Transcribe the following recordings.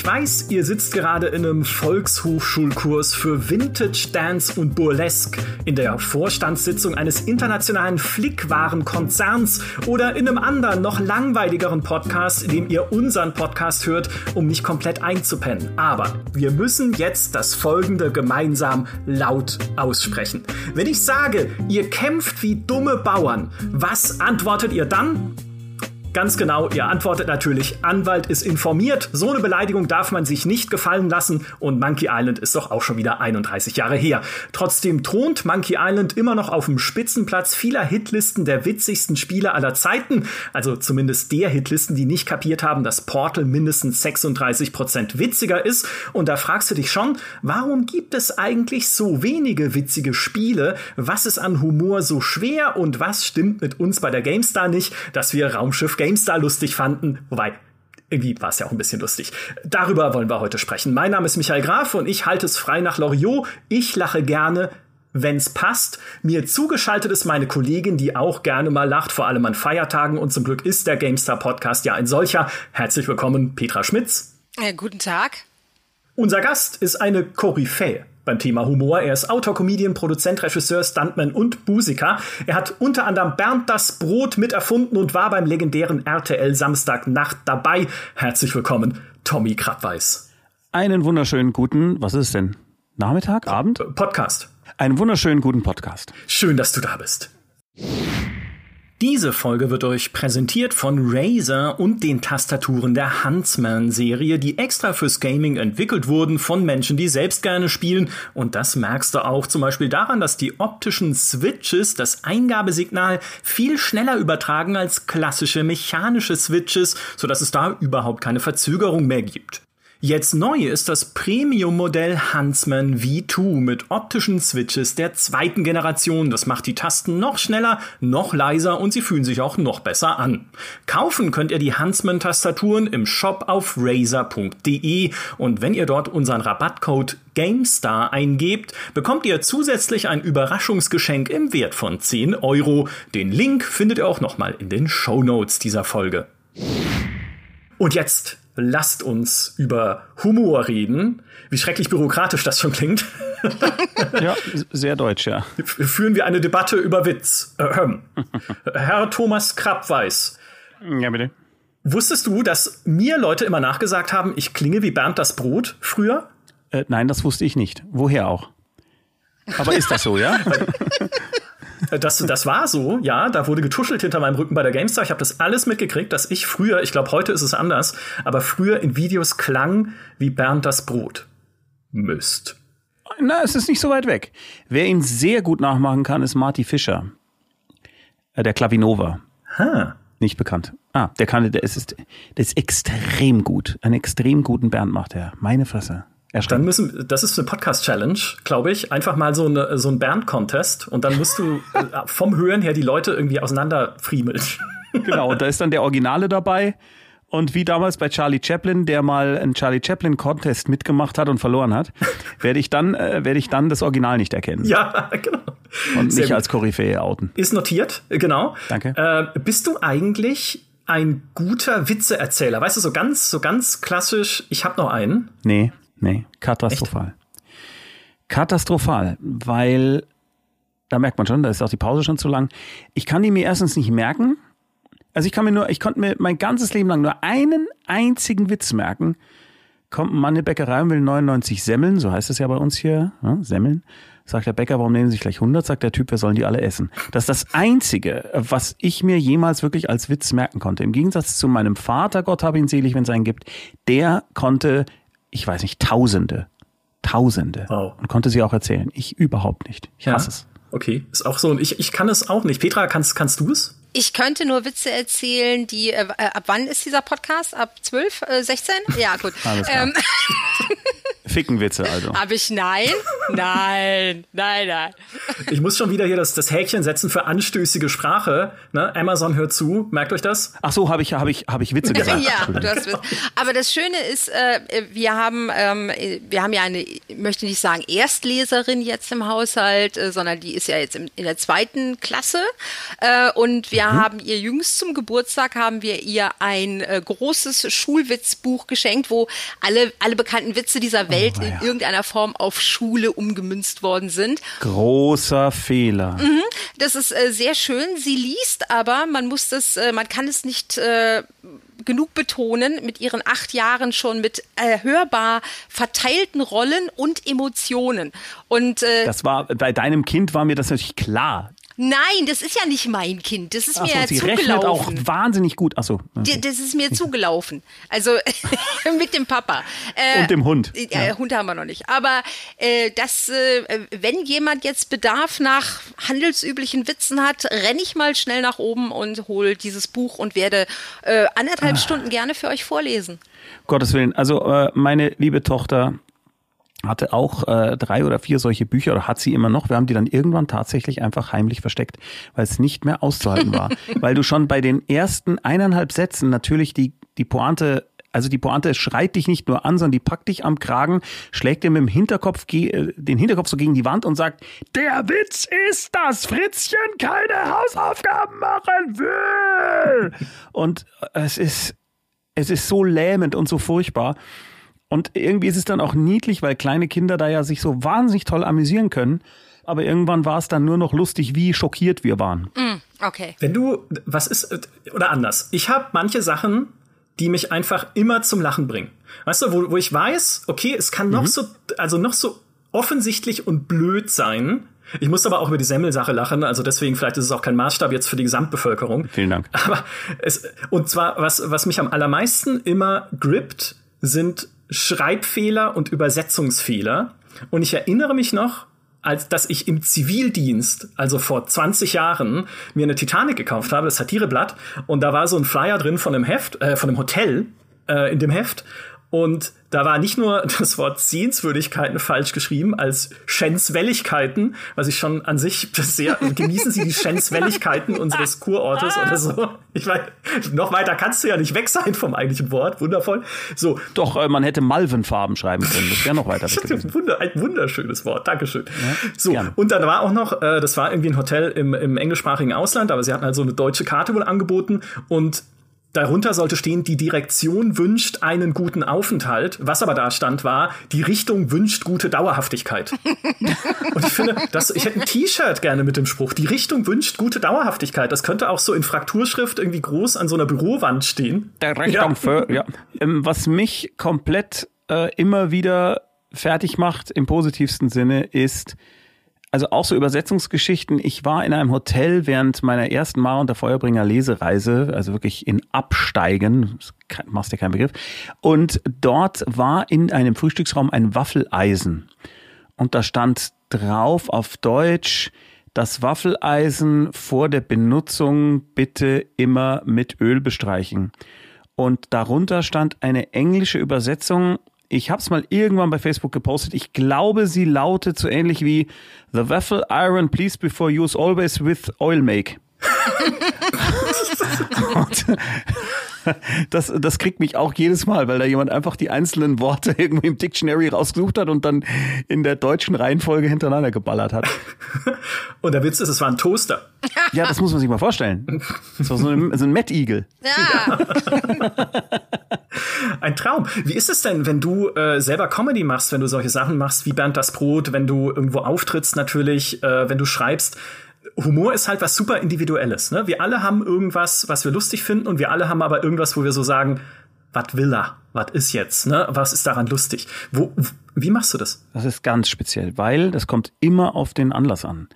Ich weiß, ihr sitzt gerade in einem Volkshochschulkurs für Vintage Dance und Burlesque, in der Vorstandssitzung eines internationalen Flickwarenkonzerns oder in einem anderen, noch langweiligeren Podcast, in dem ihr unseren Podcast hört, um nicht komplett einzupennen. Aber wir müssen jetzt das folgende gemeinsam laut aussprechen. Wenn ich sage, ihr kämpft wie dumme Bauern, was antwortet ihr dann? Ganz genau, ihr antwortet natürlich, Anwalt ist informiert. So eine Beleidigung darf man sich nicht gefallen lassen und Monkey Island ist doch auch schon wieder 31 Jahre her. Trotzdem thront Monkey Island immer noch auf dem Spitzenplatz vieler Hitlisten der witzigsten Spiele aller Zeiten. Also zumindest der Hitlisten, die nicht kapiert haben, dass Portal mindestens 36 Prozent witziger ist. Und da fragst du dich schon, warum gibt es eigentlich so wenige witzige Spiele? Was ist an Humor so schwer und was stimmt mit uns bei der GameStar nicht, dass wir Raumschiff GameStar lustig fanden. Wobei, irgendwie war es ja auch ein bisschen lustig. Darüber wollen wir heute sprechen. Mein Name ist Michael Graf und ich halte es frei nach Loriot. Ich lache gerne, wenn's passt. Mir zugeschaltet ist meine Kollegin, die auch gerne mal lacht, vor allem an Feiertagen. Und zum Glück ist der GameStar Podcast ja ein solcher. Herzlich willkommen, Petra Schmitz. Äh, guten Tag. Unser Gast ist eine Koryphäe beim Thema Humor. Er ist Autor, Comedian, Produzent, Regisseur, Stuntman und Musiker. Er hat unter anderem Bernd das Brot miterfunden und war beim legendären RTL Samstagnacht dabei. Herzlich willkommen, Tommy Krabweis. Einen wunderschönen guten, was ist es denn? Nachmittag, Abend? Podcast. Einen wunderschönen guten Podcast. Schön, dass du da bist. Diese Folge wird euch präsentiert von Razer und den Tastaturen der Huntsman-Serie, die extra fürs Gaming entwickelt wurden von Menschen, die selbst gerne spielen. Und das merkst du auch zum Beispiel daran, dass die optischen Switches das Eingabesignal viel schneller übertragen als klassische mechanische Switches, sodass es da überhaupt keine Verzögerung mehr gibt. Jetzt neu ist das Premium-Modell Huntsman V2 mit optischen Switches der zweiten Generation. Das macht die Tasten noch schneller, noch leiser und sie fühlen sich auch noch besser an. Kaufen könnt ihr die Huntsman-Tastaturen im Shop auf razer.de und wenn ihr dort unseren Rabattcode GameStar eingebt, bekommt ihr zusätzlich ein Überraschungsgeschenk im Wert von 10 Euro. Den Link findet ihr auch nochmal in den Show Notes dieser Folge. Und jetzt lasst uns über Humor reden. Wie schrecklich bürokratisch das schon klingt. ja, sehr deutsch, ja. Führen wir eine Debatte über Witz. Ähm. Herr Thomas Krappweis. Ja, bitte. Wusstest du, dass mir Leute immer nachgesagt haben, ich klinge wie Bernd das Brot früher? Äh, nein, das wusste ich nicht. Woher auch? Aber ist das so, ja? Das, das war so, ja. Da wurde getuschelt hinter meinem Rücken bei der GameStar. Ich habe das alles mitgekriegt, dass ich früher, ich glaube, heute ist es anders, aber früher in Videos klang wie Bernd das Brot. Müsst. Na, es ist nicht so weit weg. Wer ihn sehr gut nachmachen kann, ist Marty Fischer. Äh, der Klavinova. Ha. Nicht bekannt. Ah, der kann, der ist, der ist extrem gut. Einen extrem guten Bernd macht er. Meine Fresse. Dann müssen, das ist eine Podcast-Challenge, glaube ich. Einfach mal so, eine, so ein Band-Contest und dann musst du äh, vom Hören her die Leute irgendwie auseinanderfriemeln. Genau, und da ist dann der Originale dabei. Und wie damals bei Charlie Chaplin, der mal einen Charlie Chaplin Contest mitgemacht hat und verloren hat, werde ich dann, äh, werde ich dann das Original nicht erkennen. Ja, genau. Und Sehr gut. als Koryphäe outen. Ist notiert, genau. Danke. Äh, bist du eigentlich ein guter Witzeerzähler? Weißt du, so ganz, so ganz klassisch, ich habe noch einen. Nee. Nee, katastrophal. Echt? Katastrophal, weil da merkt man schon, da ist auch die Pause schon zu lang. Ich kann die mir erstens nicht merken. Also ich kann mir nur, ich konnte mir mein ganzes Leben lang nur einen einzigen Witz merken. Kommt ein Mann in die Bäckerei und will 99 Semmeln, so heißt es ja bei uns hier, ne? Semmeln. Sagt der Bäcker, warum nehmen Sie sich gleich 100? Sagt der Typ, wir sollen die alle essen. Das ist das Einzige, was ich mir jemals wirklich als Witz merken konnte. Im Gegensatz zu meinem Vater, Gott habe ihn selig, wenn es einen gibt, der konnte ich weiß nicht, Tausende. Tausende. Wow. Und konnte sie auch erzählen. Ich überhaupt nicht. Ich hasse es. Okay, ist auch so. Und ich, ich kann es auch nicht. Petra, kannst, kannst du es? Ich könnte nur Witze erzählen, die, äh, ab wann ist dieser Podcast? Ab 12, äh, 16? Ja, gut. Alles klar. Ähm. Fickenwitze also. Habe ich nein? Nein, nein, nein. Ich muss schon wieder hier das, das Häkchen setzen für anstößige Sprache. Ne? Amazon hört zu, merkt euch das? Ach so, habe ich, hab ich, hab ich Witze gesagt. ja, du hast Witze. Aber das Schöne ist, äh, wir haben, ähm, wir haben ja eine, ich möchte nicht sagen Erstleserin jetzt im Haushalt, äh, sondern die ist ja jetzt in, in der zweiten Klasse. Äh, und wir mhm. haben ihr jüngst zum Geburtstag haben wir ihr ein äh, großes Schulwitzbuch geschenkt, wo alle, alle bekannten Witze dieser Welt oh, ja. in irgendeiner Form auf Schule umgemünzt worden sind. Großer Fehler. Mhm, das ist äh, sehr schön. Sie liest aber, man muss das, äh, man kann es nicht äh, genug betonen, mit ihren acht Jahren schon mit äh, hörbar verteilten Rollen und Emotionen. Und äh, das war bei deinem Kind war mir das natürlich klar. Nein, das ist ja nicht mein Kind. Das ist Ach mir so, ja sie zugelaufen. rechnet auch wahnsinnig gut. Achso. Okay. Das ist mir zugelaufen. Also mit dem Papa. Äh, Und dem Hund. Äh, ja. Hund haben wir noch nicht. Aber äh, das, äh, wenn jemand jetzt Bedarf nach handelsüblichen Witzen hat, renne ich mal schnell nach oben und hole dieses Buch und werde äh, anderthalb ah. Stunden gerne für euch vorlesen. Gottes Willen. Also äh, meine liebe Tochter hatte auch äh, drei oder vier solche Bücher oder hat sie immer noch. Wir haben die dann irgendwann tatsächlich einfach heimlich versteckt, weil es nicht mehr auszuhalten war. weil du schon bei den ersten eineinhalb Sätzen natürlich die, die Pointe also die Pointe schreit dich nicht nur an, sondern die packt dich am Kragen, schlägt dir mit dem Hinterkopf äh, den Hinterkopf so gegen die Wand und sagt: Der Witz ist, dass Fritzchen keine Hausaufgaben machen will. und es ist es ist so lähmend und so furchtbar. Und irgendwie ist es dann auch niedlich, weil kleine Kinder da ja sich so wahnsinnig toll amüsieren können. Aber irgendwann war es dann nur noch lustig, wie schockiert wir waren. Mm, okay. Wenn du, was ist, oder anders, ich habe manche Sachen, die mich einfach immer zum Lachen bringen. Weißt du, wo, wo ich weiß, okay, es kann noch mhm. so, also noch so offensichtlich und blöd sein. Ich muss aber auch über die Semmelsache lachen, also deswegen vielleicht ist es auch kein Maßstab jetzt für die Gesamtbevölkerung. Vielen Dank. Aber es, und zwar, was, was mich am allermeisten immer grippt, sind Schreibfehler und Übersetzungsfehler. Und ich erinnere mich noch, als dass ich im Zivildienst, also vor 20 Jahren, mir eine Titanic gekauft habe, das Satireblatt, und da war so ein Flyer drin von einem Heft, äh, von einem Hotel äh, in dem Heft. Und da war nicht nur das Wort Sehenswürdigkeiten falsch geschrieben als Schenswelligkeiten, was ich schon an sich sehr genießen Sie die Schenswelligkeiten unseres Kurortes oder so. Ich weiß, noch weiter kannst du ja nicht weg sein vom eigentlichen Wort. Wundervoll. So. Doch, äh, man hätte Malvenfarben schreiben können. Das wäre noch weiter weg Wunder, ein wunderschönes Wort. Dankeschön. Ja, so. Gern. Und dann war auch noch, äh, das war irgendwie ein Hotel im, im englischsprachigen Ausland, aber sie hatten halt so eine deutsche Karte wohl angeboten und Darunter sollte stehen, die Direktion wünscht einen guten Aufenthalt. Was aber da stand, war, die Richtung wünscht gute Dauerhaftigkeit. Und ich finde, das, ich hätte ein T-Shirt gerne mit dem Spruch, die Richtung wünscht gute Dauerhaftigkeit. Das könnte auch so in Frakturschrift irgendwie groß an so einer Bürowand stehen. Der Richtung ja. für, ja. Ähm, was mich komplett äh, immer wieder fertig macht, im positivsten Sinne, ist, also auch so Übersetzungsgeschichten. Ich war in einem Hotel während meiner ersten Mar und der Feuerbringer Lesereise, also wirklich in Absteigen, machst dir keinen Begriff. Und dort war in einem Frühstücksraum ein Waffeleisen. Und da stand drauf auf Deutsch, das Waffeleisen vor der Benutzung bitte immer mit Öl bestreichen. Und darunter stand eine englische Übersetzung ich habe es mal irgendwann bei Facebook gepostet. Ich glaube, sie lautet so ähnlich wie The Waffle Iron, please before use always with oil make. das, das kriegt mich auch jedes Mal, weil da jemand einfach die einzelnen Worte irgendwo im Dictionary rausgesucht hat und dann in der deutschen Reihenfolge hintereinander geballert hat. Und der Witz ist, es war ein Toaster. Ja, das muss man sich mal vorstellen. Das war so ein, so ein Mettigel. Ja. ein Traum. Wie ist es denn, wenn du äh, selber Comedy machst, wenn du solche Sachen machst wie Bernd das Brot, wenn du irgendwo auftrittst natürlich, äh, wenn du schreibst? Humor ist halt was super Individuelles. Ne? Wir alle haben irgendwas, was wir lustig finden und wir alle haben aber irgendwas, wo wir so sagen, was will er? Was ist jetzt? Ne? Was ist daran lustig? Wo, wie machst du das? Das ist ganz speziell, weil das kommt immer auf den Anlass an.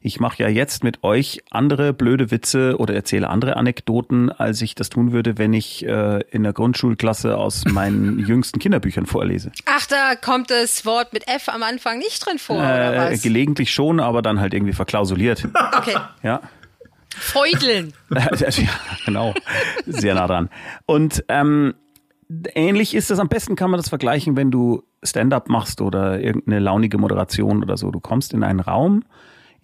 Ich mache ja jetzt mit euch andere blöde Witze oder erzähle andere Anekdoten, als ich das tun würde, wenn ich äh, in der Grundschulklasse aus meinen jüngsten Kinderbüchern vorlese. Ach, da kommt das Wort mit F am Anfang nicht drin vor, äh, oder was? Gelegentlich schon, aber dann halt irgendwie verklausuliert. Okay. Ja. Feudeln. ja, genau. Sehr nah dran. Und ähm, ähnlich ist das. Am besten kann man das vergleichen, wenn du Stand-up machst oder irgendeine launige Moderation oder so. Du kommst in einen Raum.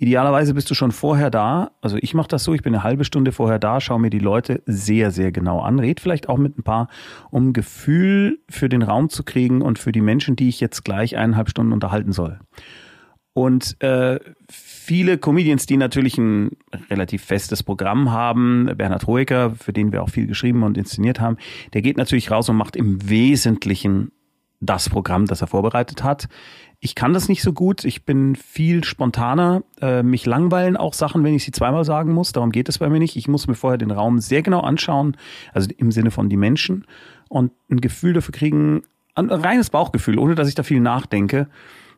Idealerweise bist du schon vorher da. Also ich mache das so, ich bin eine halbe Stunde vorher da, schaue mir die Leute sehr, sehr genau an, red vielleicht auch mit ein paar, um ein Gefühl für den Raum zu kriegen und für die Menschen, die ich jetzt gleich eineinhalb Stunden unterhalten soll. Und äh, viele Comedians, die natürlich ein relativ festes Programm haben, Bernhard Hoeker, für den wir auch viel geschrieben und inszeniert haben, der geht natürlich raus und macht im Wesentlichen das Programm, das er vorbereitet hat. Ich kann das nicht so gut. Ich bin viel spontaner. Äh, mich langweilen auch Sachen, wenn ich sie zweimal sagen muss. Darum geht es bei mir nicht. Ich muss mir vorher den Raum sehr genau anschauen, also im Sinne von die Menschen und ein Gefühl dafür kriegen, ein reines Bauchgefühl, ohne dass ich da viel nachdenke,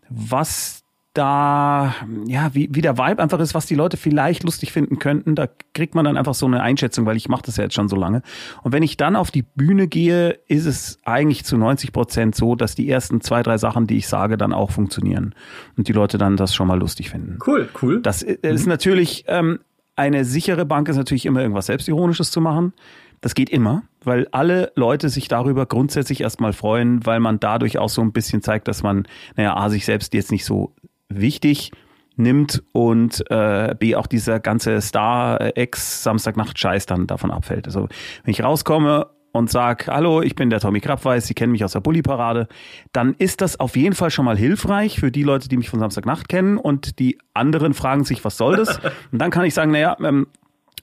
was da, ja, wie, wie der Vibe einfach ist, was die Leute vielleicht lustig finden könnten, da kriegt man dann einfach so eine Einschätzung, weil ich mache das ja jetzt schon so lange. Und wenn ich dann auf die Bühne gehe, ist es eigentlich zu 90 Prozent so, dass die ersten zwei, drei Sachen, die ich sage, dann auch funktionieren und die Leute dann das schon mal lustig finden. Cool, cool. Das ist mhm. natürlich, ähm, eine sichere Bank ist natürlich immer irgendwas Selbstironisches zu machen. Das geht immer, weil alle Leute sich darüber grundsätzlich erstmal freuen, weil man dadurch auch so ein bisschen zeigt, dass man, naja, A, sich selbst jetzt nicht so wichtig nimmt und äh, B auch dieser ganze Star-Ex Samstagnacht-Scheiß dann davon abfällt. Also wenn ich rauskomme und sag, hallo, ich bin der Tommy Krabweis, Sie kennen mich aus der Bulli-Parade, dann ist das auf jeden Fall schon mal hilfreich für die Leute, die mich von Samstagnacht kennen und die anderen fragen sich, was soll das? Und dann kann ich sagen, naja, ähm,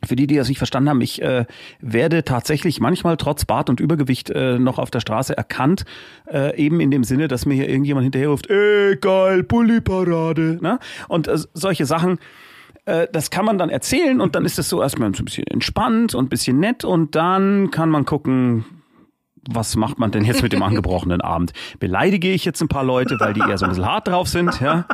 für die, die das nicht verstanden haben, ich äh, werde tatsächlich manchmal trotz Bart und Übergewicht äh, noch auf der Straße erkannt, äh, eben in dem Sinne, dass mir hier irgendjemand hinterherruft, ey, geil, Bulli-Parade. Ne? Und äh, solche Sachen, äh, das kann man dann erzählen und dann ist es so erstmal ein bisschen entspannt und ein bisschen nett und dann kann man gucken, was macht man denn jetzt mit dem angebrochenen Abend? Beleidige ich jetzt ein paar Leute, weil die eher so ein bisschen hart drauf sind, ja?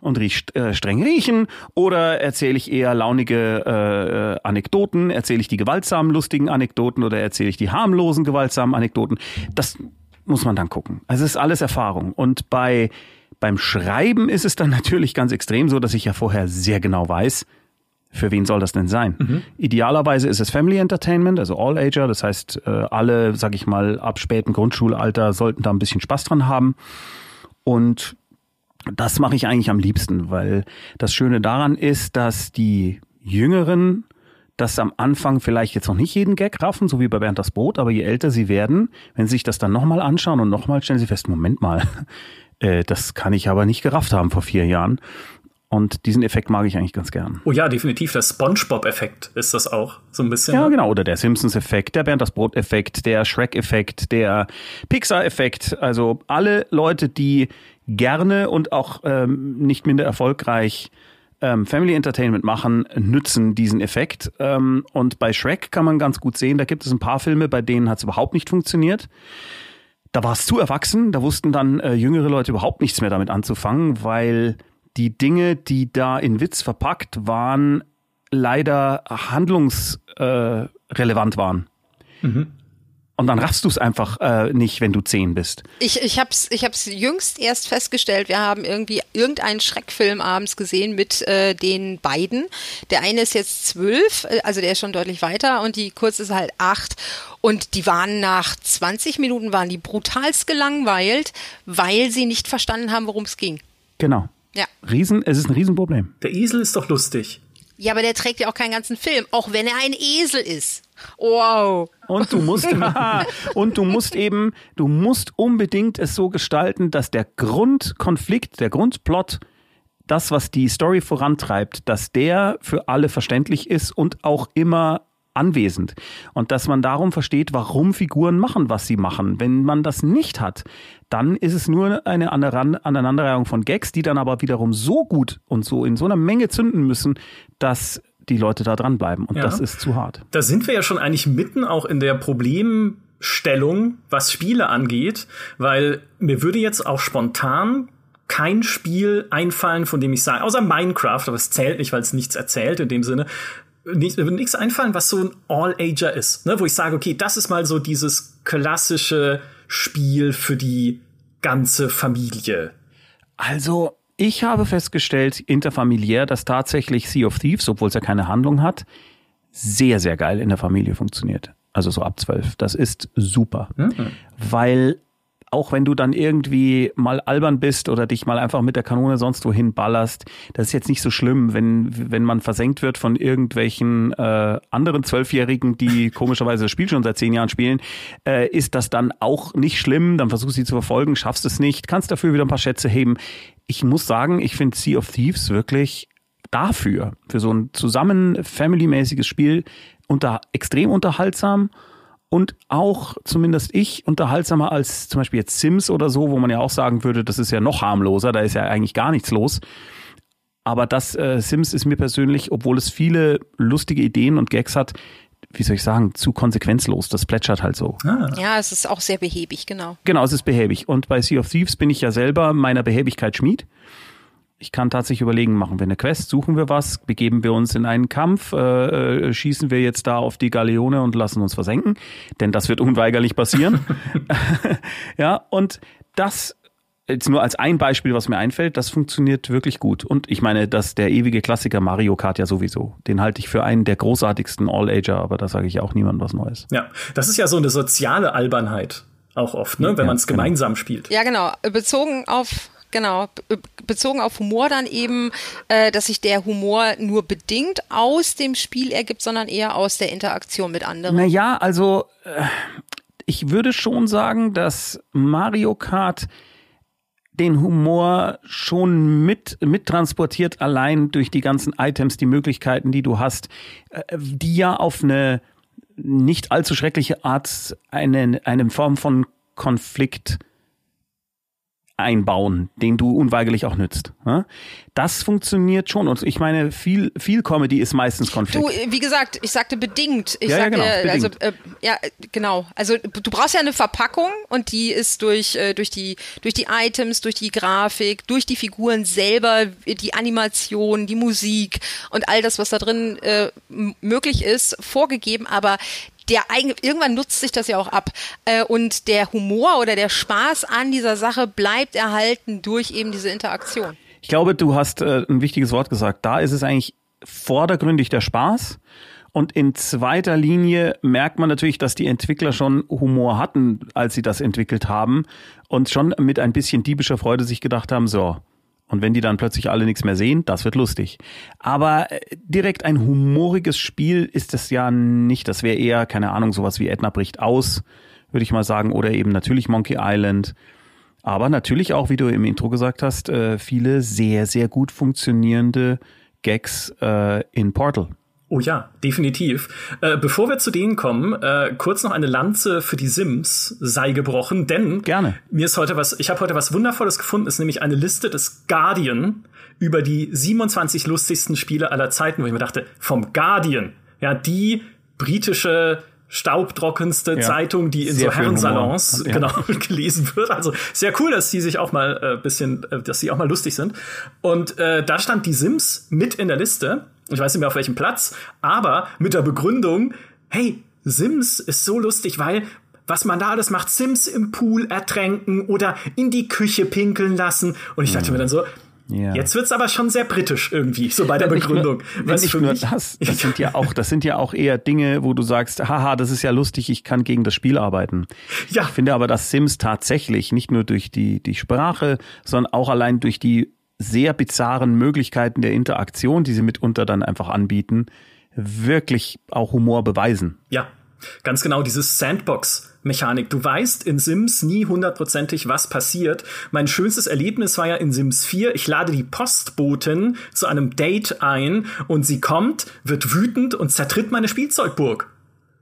Und riech, äh, streng riechen oder erzähle ich eher launige äh, äh, Anekdoten, erzähle ich die gewaltsamen, lustigen Anekdoten oder erzähle ich die harmlosen, gewaltsamen Anekdoten. Das muss man dann gucken. Also es ist alles Erfahrung. Und bei beim Schreiben ist es dann natürlich ganz extrem so, dass ich ja vorher sehr genau weiß, für wen soll das denn sein? Mhm. Idealerweise ist es Family Entertainment, also All Ager, das heißt, äh, alle, sag ich mal, ab späten Grundschulalter sollten da ein bisschen Spaß dran haben. Und das mache ich eigentlich am liebsten, weil das Schöne daran ist, dass die Jüngeren das am Anfang vielleicht jetzt noch nicht jeden Gag raffen, so wie bei Bernd das Brot, aber je älter sie werden, wenn sie sich das dann nochmal anschauen und nochmal stellen sie fest, Moment mal, äh, das kann ich aber nicht gerafft haben vor vier Jahren. Und diesen Effekt mag ich eigentlich ganz gern. Oh ja, definitiv. Der SpongeBob-Effekt ist das auch so ein bisschen. Ja, ne? genau. Oder der Simpsons-Effekt, der Bernd das Brot-Effekt, der Shrek-Effekt, der Pixar-Effekt. Also alle Leute, die gerne und auch ähm, nicht minder erfolgreich ähm, Family Entertainment machen, nützen diesen Effekt. Ähm, und bei Shrek kann man ganz gut sehen, da gibt es ein paar Filme, bei denen hat es überhaupt nicht funktioniert. Da war es zu erwachsen, da wussten dann äh, jüngere Leute überhaupt nichts mehr damit anzufangen, weil die Dinge, die da in Witz verpackt waren, leider handlungsrelevant äh, waren. Mhm. Und dann raffst du es einfach äh, nicht, wenn du zehn bist. Ich, ich habe es ich hab's jüngst erst festgestellt. Wir haben irgendwie irgendeinen Schreckfilm abends gesehen mit äh, den beiden. Der eine ist jetzt zwölf, äh, also der ist schon deutlich weiter und die kurze ist halt acht. Und die waren nach 20 Minuten waren die brutalst gelangweilt, weil sie nicht verstanden haben, worum es ging. Genau. Ja. Riesen, es ist ein Riesenproblem. Der Esel ist doch lustig. Ja, aber der trägt ja auch keinen ganzen Film, auch wenn er ein Esel ist. Wow. Und du musst, und du musst eben, du musst unbedingt es so gestalten, dass der Grundkonflikt, der Grundplot, das, was die Story vorantreibt, dass der für alle verständlich ist und auch immer anwesend. Und dass man darum versteht, warum Figuren machen, was sie machen. Wenn man das nicht hat, dann ist es nur eine Aneinanderreihung von Gags, die dann aber wiederum so gut und so in so einer Menge zünden müssen, dass die Leute da dranbleiben. Und ja. das ist zu hart. Da sind wir ja schon eigentlich mitten auch in der Problemstellung, was Spiele angeht, weil mir würde jetzt auch spontan kein Spiel einfallen, von dem ich sage, außer Minecraft, aber es zählt nicht, weil es nichts erzählt in dem Sinne, nichts einfallen, was so ein All-Ager ist, ne? wo ich sage, okay, das ist mal so dieses klassische Spiel für die ganze Familie. Also, ich habe festgestellt, interfamiliär, dass tatsächlich Sea of Thieves, obwohl es ja keine Handlung hat, sehr, sehr geil in der Familie funktioniert. Also so ab zwölf. Das ist super. Mhm. Weil auch wenn du dann irgendwie mal albern bist oder dich mal einfach mit der Kanone sonst wohin ballerst, das ist jetzt nicht so schlimm, wenn, wenn man versenkt wird von irgendwelchen äh, anderen Zwölfjährigen, die komischerweise das Spiel schon seit zehn Jahren spielen, äh, ist das dann auch nicht schlimm. Dann versuchst du sie zu verfolgen, schaffst es nicht, kannst dafür wieder ein paar Schätze heben. Ich muss sagen, ich finde Sea of Thieves wirklich dafür, für so ein zusammen family-mäßiges Spiel, unter, extrem unterhaltsam und auch zumindest ich unterhaltsamer als zum Beispiel jetzt Sims oder so, wo man ja auch sagen würde, das ist ja noch harmloser, da ist ja eigentlich gar nichts los. Aber das äh, Sims ist mir persönlich, obwohl es viele lustige Ideen und Gags hat, wie soll ich sagen, zu konsequenzlos. Das plätschert halt so. Ah. Ja, es ist auch sehr behäbig, genau. Genau, es ist behäbig. Und bei Sea of Thieves bin ich ja selber meiner Behäbigkeit Schmied ich kann tatsächlich überlegen, machen wir eine Quest, suchen wir was, begeben wir uns in einen Kampf, äh, äh, schießen wir jetzt da auf die Galeone und lassen uns versenken, denn das wird unweigerlich passieren. ja, und das jetzt nur als ein Beispiel, was mir einfällt, das funktioniert wirklich gut. Und ich meine, dass der ewige Klassiker Mario Kart ja sowieso, den halte ich für einen der großartigsten All-Ager, aber da sage ich auch niemandem was Neues. Ja, das ist ja so eine soziale Albernheit auch oft, ne, wenn ja, man es genau. gemeinsam spielt. Ja, genau. Bezogen auf Genau, bezogen auf Humor dann eben, äh, dass sich der Humor nur bedingt aus dem Spiel ergibt, sondern eher aus der Interaktion mit anderen. Naja, also äh, ich würde schon sagen, dass Mario Kart den Humor schon mit, mittransportiert, allein durch die ganzen Items, die Möglichkeiten, die du hast, äh, die ja auf eine nicht allzu schreckliche Art eine, eine Form von Konflikt einbauen, den du unweigerlich auch nützt. Das funktioniert schon. Und ich meine, viel, viel Comedy ist meistens Konflikt. Du, wie gesagt, ich sagte bedingt. Ich ja, sagte, ja, genau, also äh, ja, genau. Also du brauchst ja eine Verpackung und die ist durch äh, durch die durch die Items, durch die Grafik, durch die Figuren selber, die Animation, die Musik und all das, was da drin äh, möglich ist, vorgegeben. Aber der irgendwann nutzt sich das ja auch ab. Äh, und der Humor oder der Spaß an dieser Sache bleibt erhalten durch eben diese Interaktion. Ich glaube, du hast äh, ein wichtiges Wort gesagt. Da ist es eigentlich vordergründig der Spaß. Und in zweiter Linie merkt man natürlich, dass die Entwickler schon Humor hatten, als sie das entwickelt haben und schon mit ein bisschen diebischer Freude sich gedacht haben, so, und wenn die dann plötzlich alle nichts mehr sehen, das wird lustig. Aber äh, direkt ein humoriges Spiel ist es ja nicht. Das wäre eher, keine Ahnung, sowas wie Edna bricht aus, würde ich mal sagen. Oder eben natürlich Monkey Island. Aber natürlich auch, wie du im Intro gesagt hast, äh, viele sehr, sehr gut funktionierende Gags äh, in Portal. Oh ja, definitiv. Äh, bevor wir zu denen kommen, äh, kurz noch eine Lanze für die Sims sei gebrochen, denn Gerne. mir ist heute was, ich habe heute was Wundervolles gefunden, ist nämlich eine Liste des Guardian über die 27 lustigsten Spiele aller Zeiten, wo ich mir dachte, vom Guardian, ja, die britische staubtrockenste ja. Zeitung, die in sehr so Herrensalons ja. genau gelesen wird. Also sehr cool, dass die sich auch mal äh, bisschen, äh, dass sie auch mal lustig sind. Und äh, da stand die Sims mit in der Liste ich weiß nicht mehr auf welchem Platz, aber mit der Begründung, hey, Sims ist so lustig, weil was man da alles macht, Sims im Pool ertränken oder in die Küche pinkeln lassen. Und ich dachte hm. mir dann so, ja. Jetzt wird's aber schon sehr britisch irgendwie, so bei der Begründung. Nur, nicht nur das, das sind ja auch, das sind ja auch eher Dinge, wo du sagst, haha, das ist ja lustig, ich kann gegen das Spiel arbeiten. Ja. Ich finde aber, dass Sims tatsächlich nicht nur durch die, die Sprache, sondern auch allein durch die sehr bizarren Möglichkeiten der Interaktion, die sie mitunter dann einfach anbieten, wirklich auch Humor beweisen. Ja, ganz genau, dieses Sandbox. Mechanik. Du weißt in Sims nie hundertprozentig, was passiert. Mein schönstes Erlebnis war ja in Sims 4. Ich lade die Postbotin zu einem Date ein und sie kommt, wird wütend und zertritt meine Spielzeugburg.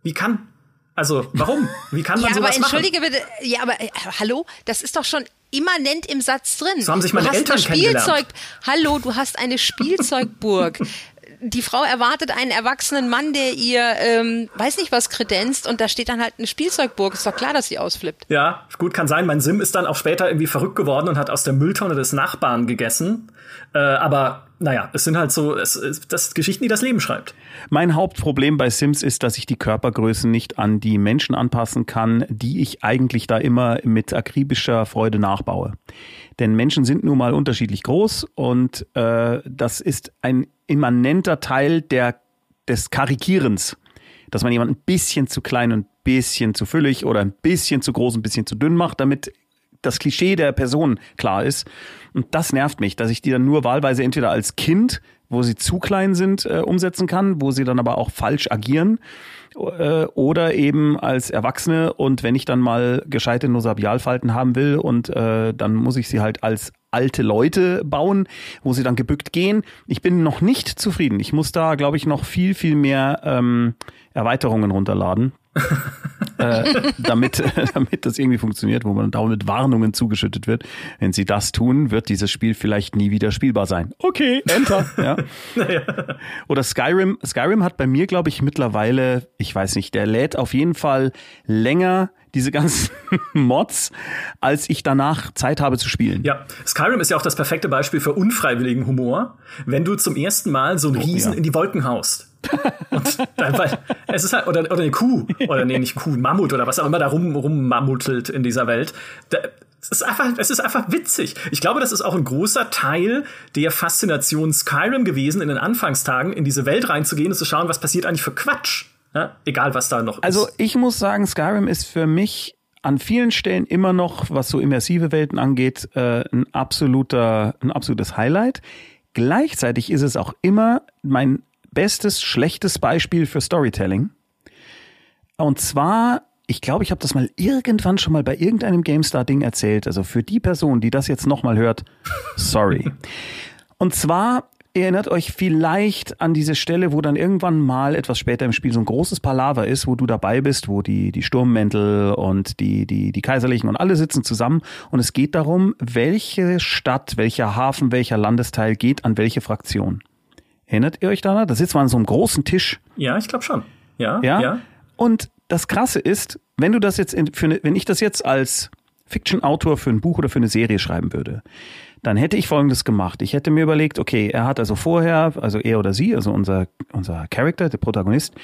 Wie kann also, warum? Wie kann man ja, sowas aber entschuldige machen? bitte, ja, aber äh, hallo, das ist doch schon immanent im Satz drin. So haben sich meine du Eltern Spielzeug. Hallo, du hast eine Spielzeugburg. die Frau erwartet einen erwachsenen Mann, der ihr, ähm, weiß nicht was, kredenzt und da steht dann halt eine Spielzeugburg. Ist doch klar, dass sie ausflippt. Ja, gut, kann sein. Mein Sim ist dann auch später irgendwie verrückt geworden und hat aus der Mülltonne des Nachbarn gegessen. Äh, aber naja, es sind halt so, es, es, das Geschichten, die das Leben schreibt. Mein Hauptproblem bei Sims ist, dass ich die Körpergrößen nicht an die Menschen anpassen kann, die ich eigentlich da immer mit akribischer Freude nachbaue. Denn Menschen sind nun mal unterschiedlich groß und äh, das ist ein immanenter Teil der, des Karikierens. dass man jemanden ein bisschen zu klein und ein bisschen zu füllig oder ein bisschen zu groß, ein bisschen zu dünn macht, damit das Klischee der Person klar ist. Und das nervt mich, dass ich die dann nur wahlweise entweder als Kind, wo sie zu klein sind, äh, umsetzen kann, wo sie dann aber auch falsch agieren äh, oder eben als Erwachsene und wenn ich dann mal gescheite Nosabialfalten haben will und äh, dann muss ich sie halt als alte Leute bauen, wo sie dann gebückt gehen. Ich bin noch nicht zufrieden. Ich muss da, glaube ich, noch viel, viel mehr ähm, Erweiterungen runterladen. äh, damit, damit das irgendwie funktioniert, wo man dauernd mit Warnungen zugeschüttet wird. Wenn sie das tun, wird dieses Spiel vielleicht nie wieder spielbar sein. Okay, Enter. ja. Oder Skyrim. Skyrim hat bei mir, glaube ich, mittlerweile, ich weiß nicht, der lädt auf jeden Fall länger diese ganzen Mods, als ich danach Zeit habe zu spielen. Ja, Skyrim ist ja auch das perfekte Beispiel für unfreiwilligen Humor, wenn du zum ersten Mal so einen oh, Riesen ja. in die Wolken haust. Und dann, weil es ist halt, oder, oder eine Kuh, oder nee, nicht Kuh, Mammut oder was auch immer da rum, rummammutelt in dieser Welt. Da, es ist einfach, es ist einfach witzig. Ich glaube, das ist auch ein großer Teil der Faszination Skyrim gewesen, in den Anfangstagen in diese Welt reinzugehen und zu schauen, was passiert eigentlich für Quatsch. Ja? Egal, was da noch also, ist. Also ich muss sagen, Skyrim ist für mich an vielen Stellen immer noch, was so immersive Welten angeht, äh, ein absoluter, ein absolutes Highlight. Gleichzeitig ist es auch immer mein bestes, schlechtes Beispiel für Storytelling. Und zwar, ich glaube, ich habe das mal irgendwann schon mal bei irgendeinem GameStar-Ding erzählt. Also für die Person, die das jetzt nochmal hört, sorry. Und zwar erinnert euch vielleicht an diese Stelle, wo dann irgendwann mal etwas später im Spiel so ein großes Palaver ist, wo du dabei bist, wo die, die Sturmmäntel und die, die, die Kaiserlichen und alle sitzen zusammen und es geht darum, welche Stadt, welcher Hafen, welcher Landesteil geht an welche Fraktion. Erinnert ihr euch daran? Da sitzt man an so einem großen Tisch. Ja, ich glaube schon. Ja, ja, ja. Und das Krasse ist, wenn du das jetzt, in, für eine, wenn ich das jetzt als Fiction-Autor für ein Buch oder für eine Serie schreiben würde, dann hätte ich Folgendes gemacht. Ich hätte mir überlegt, okay, er hat also vorher, also er oder sie, also unser, unser Character, der Protagonist,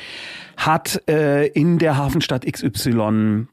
hat äh, in der Hafenstadt XY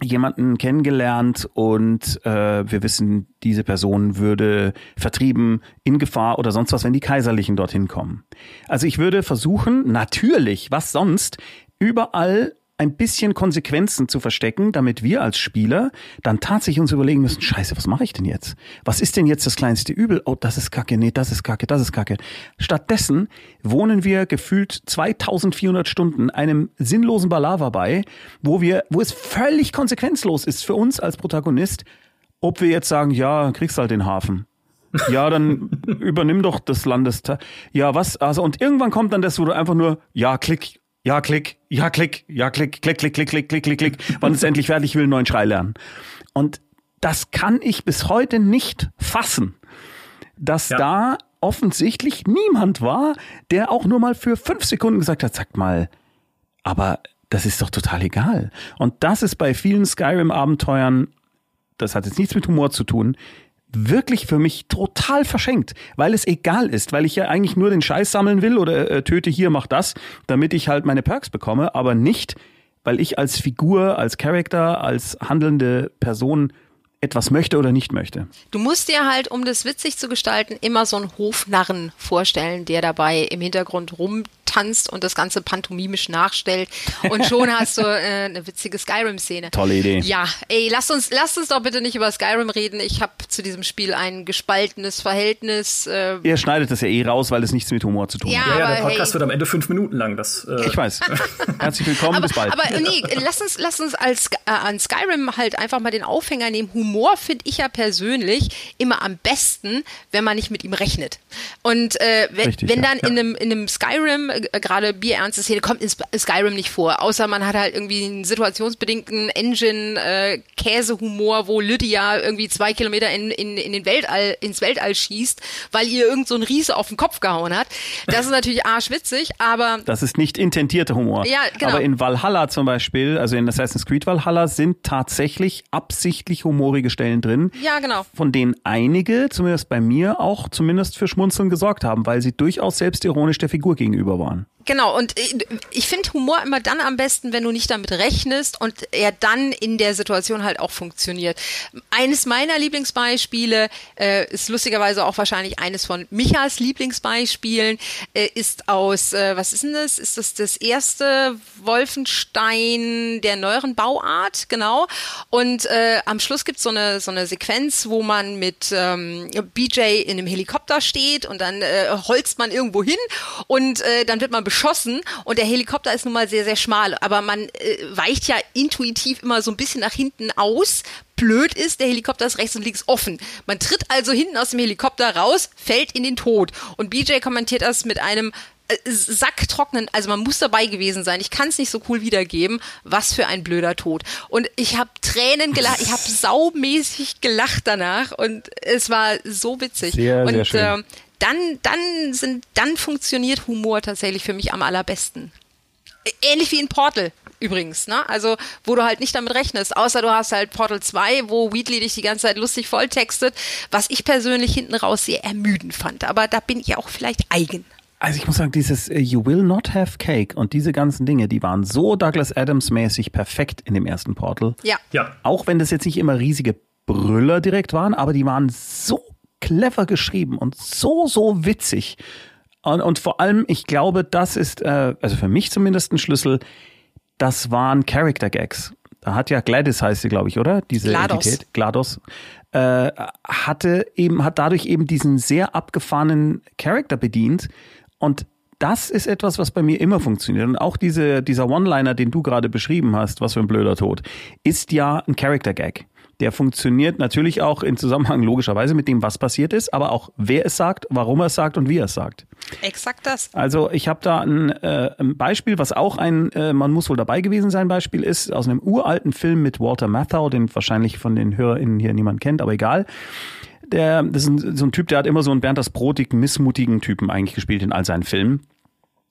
jemanden kennengelernt und äh, wir wissen, diese Person würde vertrieben, in Gefahr oder sonst was, wenn die Kaiserlichen dorthin kommen. Also ich würde versuchen, natürlich, was sonst, überall ein bisschen Konsequenzen zu verstecken, damit wir als Spieler dann tatsächlich uns überlegen müssen, scheiße, was mache ich denn jetzt? Was ist denn jetzt das kleinste Übel? Oh, das ist kacke, nee, das ist kacke, das ist kacke. Stattdessen wohnen wir gefühlt 2400 Stunden einem sinnlosen Balava bei, wo wir, wo es völlig konsequenzlos ist für uns als Protagonist, ob wir jetzt sagen, ja, kriegst halt den Hafen. Ja, dann übernimm doch das Landesteil. Ja, was? Also, und irgendwann kommt dann das, wo du einfach nur, ja, klick, ja, klick, ja, klick, ja, klick, klick, klick, klick, klick, klick, klick, klick. Wann ist endlich fertig? Ich will einen neuen Schrei lernen. Und das kann ich bis heute nicht fassen, dass ja. da offensichtlich niemand war, der auch nur mal für fünf Sekunden gesagt hat, sag mal, aber das ist doch total egal. Und das ist bei vielen Skyrim-Abenteuern, das hat jetzt nichts mit Humor zu tun, wirklich für mich total verschenkt, weil es egal ist, weil ich ja eigentlich nur den Scheiß sammeln will oder äh, töte hier, mach das, damit ich halt meine Perks bekomme, aber nicht, weil ich als Figur, als Charakter, als handelnde Person etwas möchte oder nicht möchte. Du musst dir halt, um das witzig zu gestalten, immer so einen Hofnarren vorstellen, der dabei im Hintergrund rum tanzt und das Ganze pantomimisch nachstellt. Und schon hast du äh, eine witzige Skyrim-Szene. Tolle Idee. Ja, ey, lasst uns, lasst uns doch bitte nicht über Skyrim reden. Ich habe zu diesem Spiel ein gespaltenes Verhältnis. Äh, Ihr schneidet das ja eh raus, weil es nichts mit Humor zu tun ja, hat. Ja, ja der Podcast hey. wird am Ende fünf Minuten lang. Das, äh ich weiß. Herzlich willkommen, aber, bis bald. Aber nee, lass uns, lass uns als, äh, an Skyrim halt einfach mal den Aufhänger nehmen. Humor finde ich ja persönlich immer am besten, wenn man nicht mit ihm rechnet. Und äh, wenn, Richtig, wenn dann ja. in, einem, in einem Skyrim, äh, gerade Bier ernste Szene kommt in Skyrim nicht vor. Außer man hat halt irgendwie einen situationsbedingten Engine-Käsehumor, äh, wo Lydia irgendwie zwei Kilometer in, in, in den Weltall, ins Weltall schießt, weil ihr irgend so ein Riese auf den Kopf gehauen hat. Das ist natürlich arschwitzig, aber. Das ist nicht intentierter Humor. Ja, genau. Aber in Valhalla zum Beispiel, also in Assassin's Creed Valhalla, sind tatsächlich absichtlich humorige Stellen drin. Ja, genau. Von denen einige, zumindest bei mir, auch zumindest für Schmunzeln gesorgt haben, weil sie durchaus selbstironisch der Figur gegenüber waren. one. Genau, und ich finde Humor immer dann am besten, wenn du nicht damit rechnest und er dann in der Situation halt auch funktioniert. Eines meiner Lieblingsbeispiele äh, ist lustigerweise auch wahrscheinlich eines von Michas Lieblingsbeispielen, äh, ist aus, äh, was ist denn das? Ist das das erste Wolfenstein der neueren Bauart? Genau. Und äh, am Schluss gibt so eine so eine Sequenz, wo man mit ähm, BJ in einem Helikopter steht und dann äh, holzt man irgendwo hin und äh, dann wird man beschossen und der Helikopter ist nun mal sehr, sehr schmal, aber man äh, weicht ja intuitiv immer so ein bisschen nach hinten aus. Blöd ist, der Helikopter ist rechts und links offen. Man tritt also hinten aus dem Helikopter raus, fällt in den Tod. Und BJ kommentiert das mit einem äh, Sacktrocknen, also man muss dabei gewesen sein. Ich kann es nicht so cool wiedergeben. Was für ein blöder Tod. Und ich habe Tränen gelacht, ich habe saumäßig gelacht danach und es war so witzig. Sehr, und sehr schön. Äh, dann, dann sind, dann funktioniert Humor tatsächlich für mich am allerbesten. Ähnlich wie in Portal übrigens, ne? Also, wo du halt nicht damit rechnest, außer du hast halt Portal 2, wo Wheatley dich die ganze Zeit lustig volltextet, was ich persönlich hinten raus sehr ermüdend fand. Aber da bin ich auch vielleicht eigen. Also ich muss sagen, dieses äh, You Will Not Have Cake und diese ganzen Dinge, die waren so Douglas Adams mäßig perfekt in dem ersten Portal. Ja. Ja. Auch wenn das jetzt nicht immer riesige Brüller direkt waren, aber die waren so clever geschrieben und so, so witzig. Und, und vor allem, ich glaube, das ist, äh, also für mich zumindest ein Schlüssel, das waren Character Gags. Da hat ja Gladys heißt sie, glaube ich, oder? Diese GLaDOS. Entität, GLaDOS, äh, hatte eben, hat dadurch eben diesen sehr abgefahrenen Charakter bedient. Und das ist etwas, was bei mir immer funktioniert. Und auch diese, dieser One-Liner, den du gerade beschrieben hast, was für ein blöder Tod, ist ja ein Character Gag. Der funktioniert natürlich auch in Zusammenhang logischerweise mit dem, was passiert ist, aber auch wer es sagt, warum er es sagt und wie er es sagt. Exakt das. Also ich habe da ein, äh, ein Beispiel, was auch ein äh, man muss wohl dabei gewesen sein Beispiel ist, aus einem uralten Film mit Walter Matthau, den wahrscheinlich von den HörerInnen hier niemand kennt, aber egal. Der, das ist ein, so ein Typ, der hat immer so einen Bernd das Brotig, missmutigen Typen eigentlich gespielt in all seinen Filmen.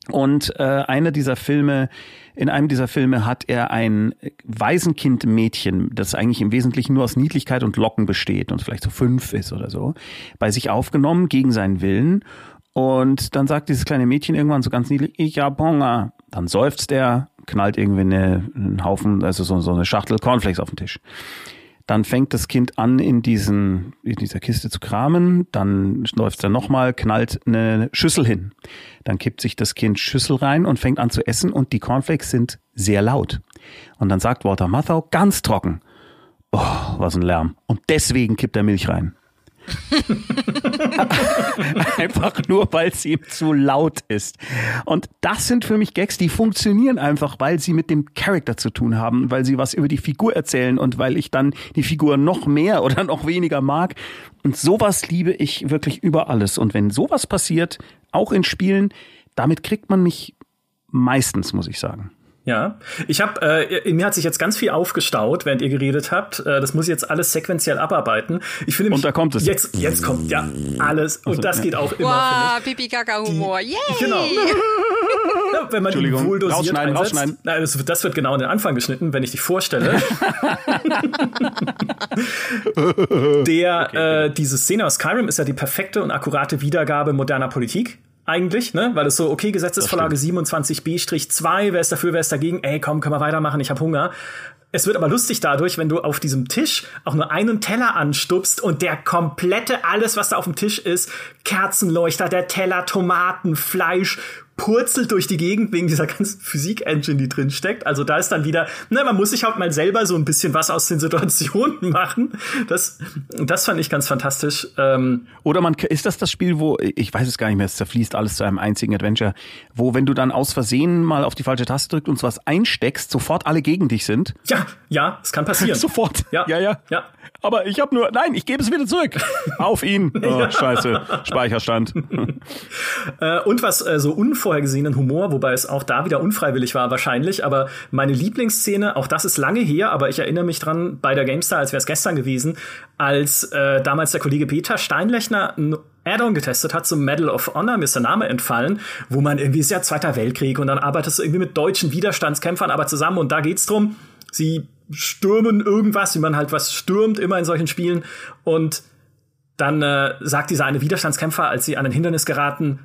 Und äh, einer dieser Filme, in einem dieser Filme hat er ein Waisenkind-Mädchen, das eigentlich im Wesentlichen nur aus Niedlichkeit und Locken besteht und vielleicht so fünf ist oder so, bei sich aufgenommen gegen seinen Willen. Und dann sagt dieses kleine Mädchen irgendwann so ganz niedlich, ich hab Hunger. Dann seufzt er, knallt irgendwie eine, einen Haufen, also so, so eine Schachtel Cornflakes auf den Tisch. Dann fängt das Kind an, in, diesen, in dieser Kiste zu kramen. Dann läuft es dann nochmal, knallt eine Schüssel hin. Dann kippt sich das Kind Schüssel rein und fängt an zu essen und die Cornflakes sind sehr laut. Und dann sagt Walter Matthau ganz trocken, oh, was ein Lärm. Und deswegen kippt er Milch rein. einfach nur, weil sie zu laut ist. Und das sind für mich Gags, die funktionieren einfach, weil sie mit dem Charakter zu tun haben, weil sie was über die Figur erzählen und weil ich dann die Figur noch mehr oder noch weniger mag. Und sowas liebe ich wirklich über alles. Und wenn sowas passiert, auch in Spielen, damit kriegt man mich meistens, muss ich sagen. Ja, ich habe, äh, in mir hat sich jetzt ganz viel aufgestaut, während ihr geredet habt. Äh, das muss ich jetzt alles sequenziell abarbeiten. Ich finde, Und da kommt es. Jetzt, jetzt kommt ja alles. Und das geht auch immer. Wow, Pipi Kaka Humor. Yay! ich. Genau. Ja, wenn man ihn Entschuldigung, wohl dosiert rausschneiden, einsetzt. rausschneiden. Nein, das, wird- das wird genau an den Anfang geschnitten, wenn ich dich vorstelle. Der, äh, diese Szene aus Skyrim ist ja die perfekte und akkurate Wiedergabe moderner Politik. Eigentlich, ne? Weil es so, okay, Gesetzesvorlage 27b-2, wer ist dafür, wer ist dagegen? Ey, komm, können wir weitermachen, ich hab Hunger. Es wird aber lustig dadurch, wenn du auf diesem Tisch auch nur einen Teller anstupst und der komplette, alles, was da auf dem Tisch ist, Kerzenleuchter, der Teller, Tomaten, Fleisch, purzelt durch die Gegend wegen dieser ganzen Physik-Engine, die drin steckt. Also da ist dann wieder, ne, man muss sich halt mal selber so ein bisschen was aus den Situationen machen. Das, das fand ich ganz fantastisch. Ähm, Oder man ist das das Spiel, wo ich weiß es gar nicht mehr, es zerfließt alles zu einem einzigen Adventure, wo wenn du dann aus Versehen mal auf die falsche Taste drückst und was einsteckst, sofort alle gegen dich sind. ja, ja, es kann passieren. Sofort. Ja, ja, ja. ja. Aber ich habe nur, nein, ich gebe es wieder zurück. Auf ihn. Oh, scheiße. Speicherstand. Äh, und was äh, so unvorhergesehenen Humor, wobei es auch da wieder unfreiwillig war wahrscheinlich, aber meine Lieblingsszene, auch das ist lange her, aber ich erinnere mich dran bei der GameStar, als wäre es gestern gewesen, als äh, damals der Kollege Peter Steinlechner ein Add-on getestet hat zum Medal of Honor, mir ist der Name entfallen, wo man irgendwie ist ja Zweiter Weltkrieg und dann arbeitest du irgendwie mit deutschen Widerstandskämpfern aber zusammen und da geht's drum, sie stürmen irgendwas, wie man halt was stürmt immer in solchen Spielen und dann äh, sagt dieser eine Widerstandskämpfer, als sie an ein Hindernis geraten,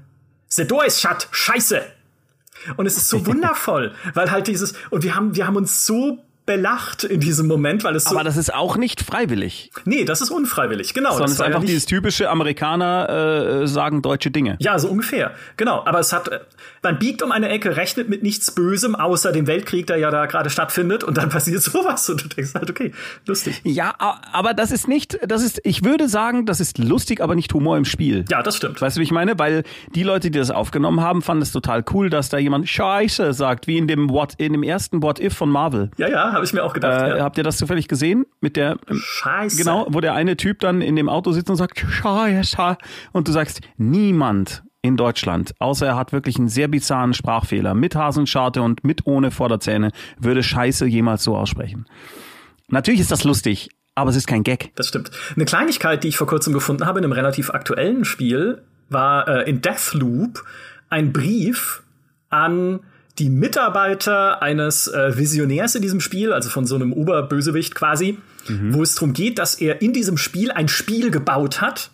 Sedor ist Schat, scheiße. Und es ist so wundervoll, weil halt dieses, und wir haben, wir haben uns so belacht in diesem Moment, weil es so. Aber das ist auch nicht freiwillig. Nee, das ist unfreiwillig, genau. Sondern es ist einfach ja dieses typische Amerikaner äh, sagen deutsche Dinge. Ja, so ungefähr. Genau. Aber es hat, man biegt um eine Ecke, rechnet mit nichts Bösem, außer dem Weltkrieg, der ja da gerade stattfindet, und dann passiert sowas und du denkst halt, okay, lustig. Ja, aber das ist nicht, das ist, ich würde sagen, das ist lustig, aber nicht Humor im Spiel. Ja, das stimmt. Weißt du, wie ich meine? Weil die Leute, die das aufgenommen haben, fanden es total cool, dass da jemand Scheiße sagt, wie in dem What, in dem ersten What If von Marvel. Ja, ja, habe ich mir auch gedacht. Äh, ja. Habt ihr das zufällig gesehen? Mit der ähm, Scheiße. Genau, wo der eine Typ dann in dem Auto sitzt und sagt Scheiße und du sagst niemand in Deutschland, außer er hat wirklich einen sehr bizarren Sprachfehler mit Hasenscharte und mit ohne Vorderzähne, würde Scheiße jemals so aussprechen. Natürlich ist das lustig, aber es ist kein Gag. Das stimmt. Eine Kleinigkeit, die ich vor kurzem gefunden habe in einem relativ aktuellen Spiel, war äh, in Deathloop ein Brief an die Mitarbeiter eines äh, Visionärs in diesem Spiel, also von so einem Oberbösewicht quasi, mhm. wo es darum geht, dass er in diesem Spiel ein Spiel gebaut hat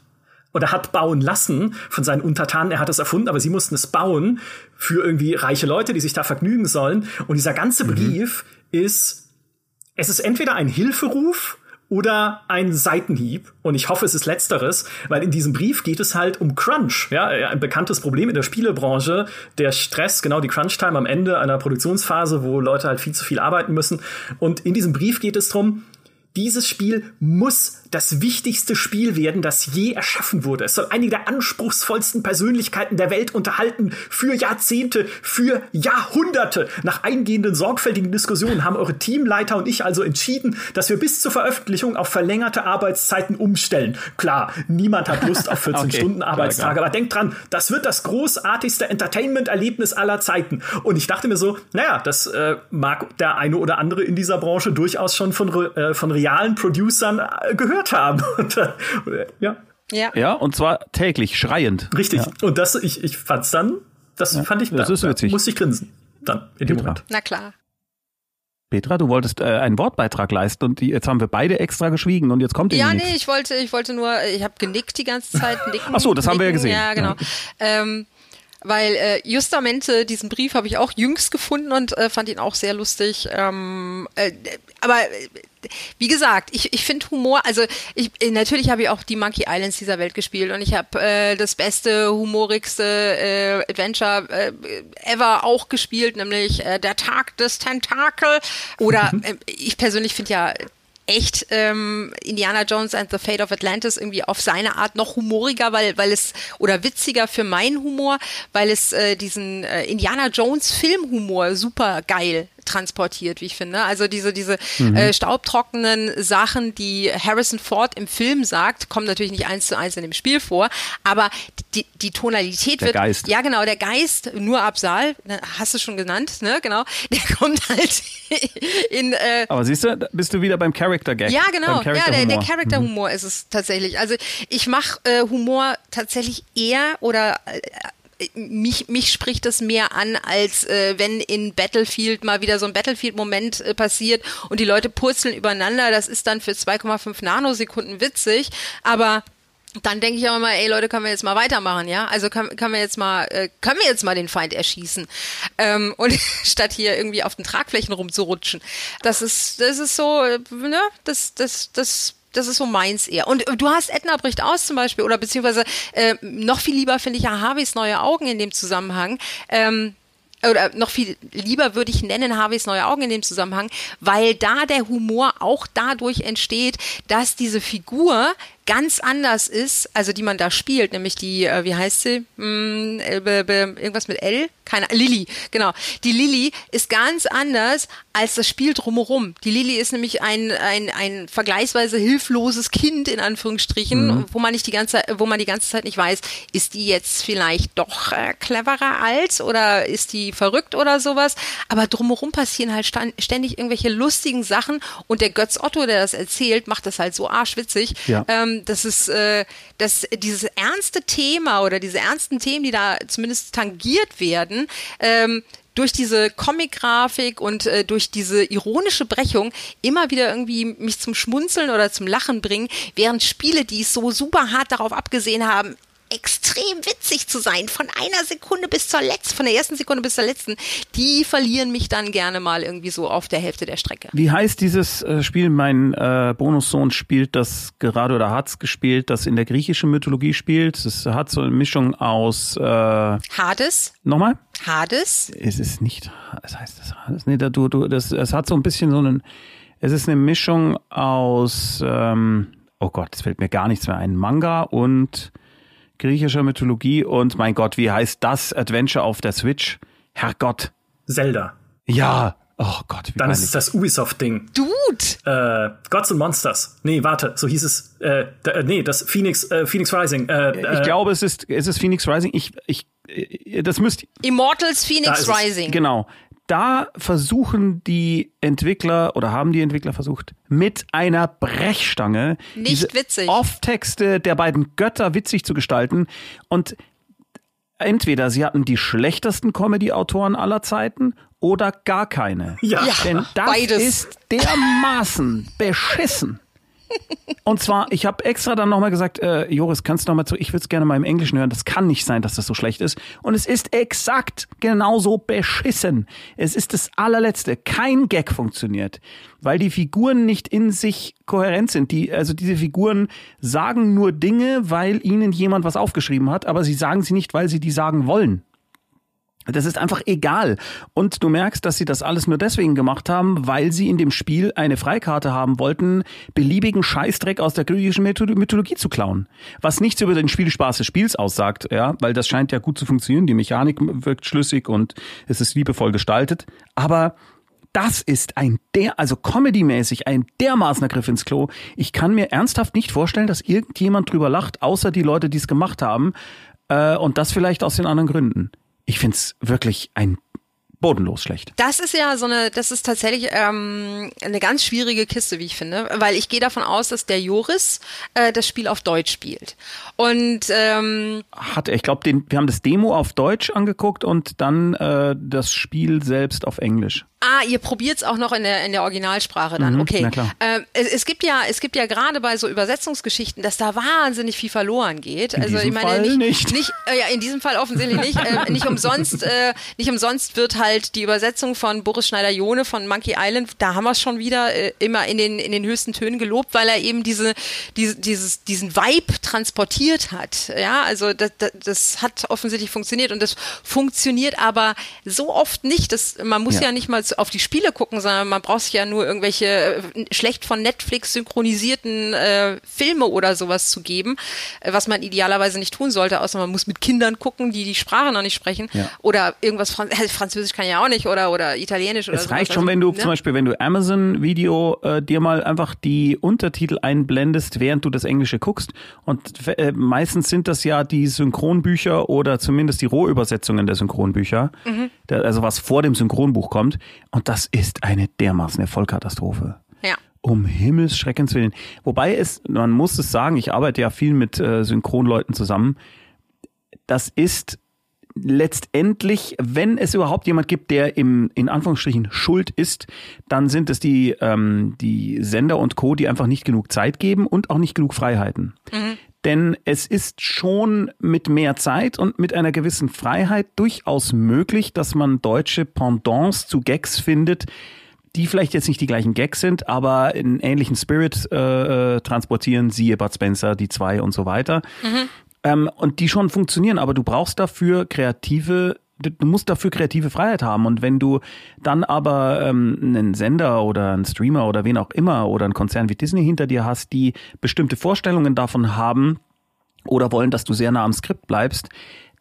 oder hat bauen lassen von seinen Untertanen. Er hat es erfunden, aber sie mussten es bauen für irgendwie reiche Leute, die sich da vergnügen sollen. Und dieser ganze mhm. Brief ist, es ist entweder ein Hilferuf oder ein Seitenhieb. Und ich hoffe, es ist letzteres, weil in diesem Brief geht es halt um Crunch. Ja, ein bekanntes Problem in der Spielebranche. Der Stress, genau die Crunch-Time am Ende einer Produktionsphase, wo Leute halt viel zu viel arbeiten müssen. Und in diesem Brief geht es drum, dieses Spiel muss das wichtigste Spiel werden, das je erschaffen wurde. Es soll einige der anspruchsvollsten Persönlichkeiten der Welt unterhalten für Jahrzehnte, für Jahrhunderte. Nach eingehenden sorgfältigen Diskussionen haben eure Teamleiter und ich also entschieden, dass wir bis zur Veröffentlichung auf verlängerte Arbeitszeiten umstellen. Klar, niemand hat Lust auf 14 okay, Stunden Arbeitstage, aber denkt dran, das wird das großartigste Entertainment-Erlebnis aller Zeiten. Und ich dachte mir so, naja, das äh, mag der eine oder andere in dieser Branche durchaus schon von, äh, von realen Producern äh, gehört haben. Und, äh, ja. Ja. ja, und zwar täglich, schreiend. Richtig. Ja. Und das, ich, ich fand's dann, das ja, fand ich, das da, ist witzig. Da musste ich grinsen. Dann, in dem Moment. Na klar. Petra, du wolltest äh, einen Wortbeitrag leisten und die, jetzt haben wir beide extra geschwiegen und jetzt kommt Ja, nee, ich wollte, ich wollte nur, ich habe genickt die ganze Zeit. Nicken, Ach so, das nicken, haben wir ja gesehen. Ja, genau. Ja. Ähm, weil äh, justamente diesen Brief habe ich auch jüngst gefunden und äh, fand ihn auch sehr lustig. Ähm, äh, aber äh, wie gesagt, ich, ich finde Humor, also ich, natürlich habe ich auch die Monkey Islands dieser Welt gespielt und ich habe äh, das beste, humorigste äh, Adventure äh, ever auch gespielt, nämlich äh, der Tag des Tentakel. Oder äh, ich persönlich finde ja echt ähm, Indiana Jones and the Fate of Atlantis irgendwie auf seine Art noch humoriger, weil weil es oder witziger für meinen Humor, weil es äh, diesen äh, Indiana Jones Filmhumor super geil transportiert, wie ich finde. Also diese, diese mhm. äh, staubtrockenen Sachen, die Harrison Ford im Film sagt, kommen natürlich nicht eins zu eins in dem Spiel vor, aber die, die Tonalität der wird. Geist. Ja, genau, der Geist, nur Absal, ne, hast du schon genannt, ne? Genau. Der kommt halt in. Äh, aber siehst du, bist du wieder beim Character Gag. Ja, genau. Ja, der, der Character Humor mhm. ist es tatsächlich. Also ich mache äh, Humor tatsächlich eher oder äh, mich, mich spricht das mehr an, als äh, wenn in Battlefield mal wieder so ein Battlefield-Moment äh, passiert und die Leute purzeln übereinander. Das ist dann für 2,5 Nanosekunden witzig, aber dann denke ich auch immer, ey Leute, können wir jetzt mal weitermachen, ja? Also können, können wir jetzt mal, äh, können wir jetzt mal den Feind erschießen ähm, und statt hier irgendwie auf den Tragflächen rumzurutschen. Das ist, das ist so, äh, ne? Das, das, das das ist so meins eher. Und du hast Edna bricht aus zum Beispiel, oder beziehungsweise äh, noch viel lieber finde ich ja Harveys neue Augen in dem Zusammenhang. Ähm, oder noch viel lieber würde ich nennen Harveys neue Augen in dem Zusammenhang, weil da der Humor auch dadurch entsteht, dass diese Figur ganz anders ist, also die man da spielt, nämlich die, äh, wie heißt sie? Hm, äh, irgendwas mit L? Keine Lilly, genau. Die Lilly ist ganz anders als das Spiel drumherum. Die Lilly ist nämlich ein, ein, ein vergleichsweise hilfloses Kind, in Anführungsstrichen, mhm. wo man nicht die ganze wo man die ganze Zeit nicht weiß, ist die jetzt vielleicht doch äh, cleverer als oder ist die verrückt oder sowas. Aber drumherum passieren halt ständig irgendwelche lustigen Sachen und der Götz Otto, der das erzählt, macht das halt so arschwitzig. Ja. Ähm, ähm, das ist, äh, dass dieses ernste Thema oder diese ernsten Themen, die da zumindest tangiert werden, ähm, durch diese Comic-Grafik und äh, durch diese ironische Brechung immer wieder irgendwie mich zum Schmunzeln oder zum Lachen bringen, während Spiele, die es so super hart darauf abgesehen haben, extrem witzig zu sein, von einer Sekunde bis zur letzten, von der ersten Sekunde bis zur letzten, die verlieren mich dann gerne mal irgendwie so auf der Hälfte der Strecke. Wie heißt dieses äh, Spiel? Mein äh, Bonussohn spielt das gerade oder hat's gespielt, das in der griechischen Mythologie spielt. Es hat so eine Mischung aus äh, Hades. Nochmal? Hades. Es ist nicht, es heißt das Hades. Nee, da, du, du, das, es hat so ein bisschen so einen, es ist eine Mischung aus, ähm, oh Gott, es fällt mir gar nichts mehr ein, Manga und griechischer Mythologie und mein Gott, wie heißt das Adventure auf der Switch? Herrgott. Zelda. Ja. Oh Gott, wie Dann ist es das Ubisoft-Ding. Dude. Äh, Gods and Monsters. Nee, warte, so hieß es. Äh, da, äh, nee, das Phoenix, äh, Phoenix Rising. Äh, ich äh, glaube, es ist, es ist Phoenix Rising. Ich, ich, äh, das müsst, Immortals Da Phoenix ist es. Rising. genau. Da versuchen die Entwickler oder haben die Entwickler versucht, mit einer Brechstange Nicht witzig. Off-Texte der beiden Götter witzig zu gestalten. Und entweder sie hatten die schlechtesten Comedy-Autoren aller Zeiten oder gar keine. Ja. Ja. Denn das Beides. ist dermaßen beschissen. Und zwar, ich habe extra dann nochmal gesagt, äh, Joris, kannst du nochmal zu, ich würde es gerne mal im Englischen hören, das kann nicht sein, dass das so schlecht ist. Und es ist exakt genauso beschissen. Es ist das allerletzte. Kein Gag funktioniert, weil die Figuren nicht in sich kohärent sind. Die, also diese Figuren sagen nur Dinge, weil ihnen jemand was aufgeschrieben hat, aber sie sagen sie nicht, weil sie die sagen wollen. Das ist einfach egal. Und du merkst, dass sie das alles nur deswegen gemacht haben, weil sie in dem Spiel eine Freikarte haben wollten, beliebigen Scheißdreck aus der griechischen Mytho- Mythologie zu klauen. Was nichts über den Spielspaß des Spiels aussagt, ja, weil das scheint ja gut zu funktionieren. Die Mechanik wirkt schlüssig und es ist liebevoll gestaltet. Aber das ist ein der, also comedymäßig ein dermaßener Griff ins Klo. Ich kann mir ernsthaft nicht vorstellen, dass irgendjemand drüber lacht, außer die Leute, die es gemacht haben. Äh, und das vielleicht aus den anderen Gründen. Ich find's wirklich ein bodenlos schlecht. Das ist ja so eine, das ist tatsächlich ähm, eine ganz schwierige Kiste, wie ich finde, weil ich gehe davon aus, dass der Joris äh, das Spiel auf Deutsch spielt. Und ähm, Hat, ich glaube, wir haben das Demo auf Deutsch angeguckt und dann äh, das Spiel selbst auf Englisch. Ah, ihr probiert's auch noch in der in der Originalsprache dann. Mhm, okay. na klar. Ähm, es, es gibt ja es gibt ja gerade bei so Übersetzungsgeschichten, dass da wahnsinnig viel verloren geht. also diesem ich meine Fall nicht, nicht. äh, ja in diesem Fall offensichtlich nicht. Äh, nicht umsonst äh, nicht umsonst wird halt die Übersetzung von Boris Schneider-Jone von Monkey Island, da haben wir es schon wieder äh, immer in den in den höchsten Tönen gelobt, weil er eben diese, diese dieses diesen Vibe transportiert hat. Ja, also das, das, das hat offensichtlich funktioniert und das funktioniert aber so oft nicht. dass man muss Ja. ja nicht mal auf die Spiele gucken, sondern man braucht sich ja nur irgendwelche äh, schlecht von Netflix synchronisierten äh, Filme oder sowas zu geben, äh, was man idealerweise nicht tun sollte, außer man muss mit Kindern gucken, die die Sprache noch nicht sprechen Ja. oder irgendwas Fran äh, Französisch kann ja auch nicht oder oder Italienisch oder Es sowas. reicht schon, Also, wenn du ne? zum Beispiel, wenn du Amazon Video äh, dir mal einfach die Untertitel einblendest, während du das Englische guckst. Und äh, meistens sind das ja die Synchronbücher oder zumindest die Rohübersetzungen der Synchronbücher. Mhm. Der, also was vor dem Synchronbuch kommt. Und das ist eine dermaßen Vollkatastrophe. Ja. Um Himmels Schreckens willen. Wobei es, man muss es sagen, ich arbeite ja viel mit äh, Synchronleuten zusammen. Das ist letztendlich, wenn es überhaupt jemand gibt, der im in Anführungsstrichen schuld ist, dann sind es die ähm, die Sender und Co, die einfach nicht genug Zeit geben und auch nicht genug Freiheiten. Denn es ist schon mit mehr Zeit und mit einer gewissen Freiheit durchaus möglich, dass man deutsche Pendants zu Gags findet, die vielleicht jetzt nicht die gleichen Gags sind, aber einen ähnlichen Spirit äh, äh, transportieren, siehe Bud Spencer, die zwei und so weiter. Ähm, und die schon funktionieren, aber du brauchst dafür kreative, du musst dafür kreative Freiheit haben. Und wenn du dann aber ähm, einen Sender oder einen Streamer oder wen auch immer oder einen Konzern wie Disney hinter dir hast, die bestimmte Vorstellungen davon haben oder wollen, dass du sehr nah am Skript bleibst,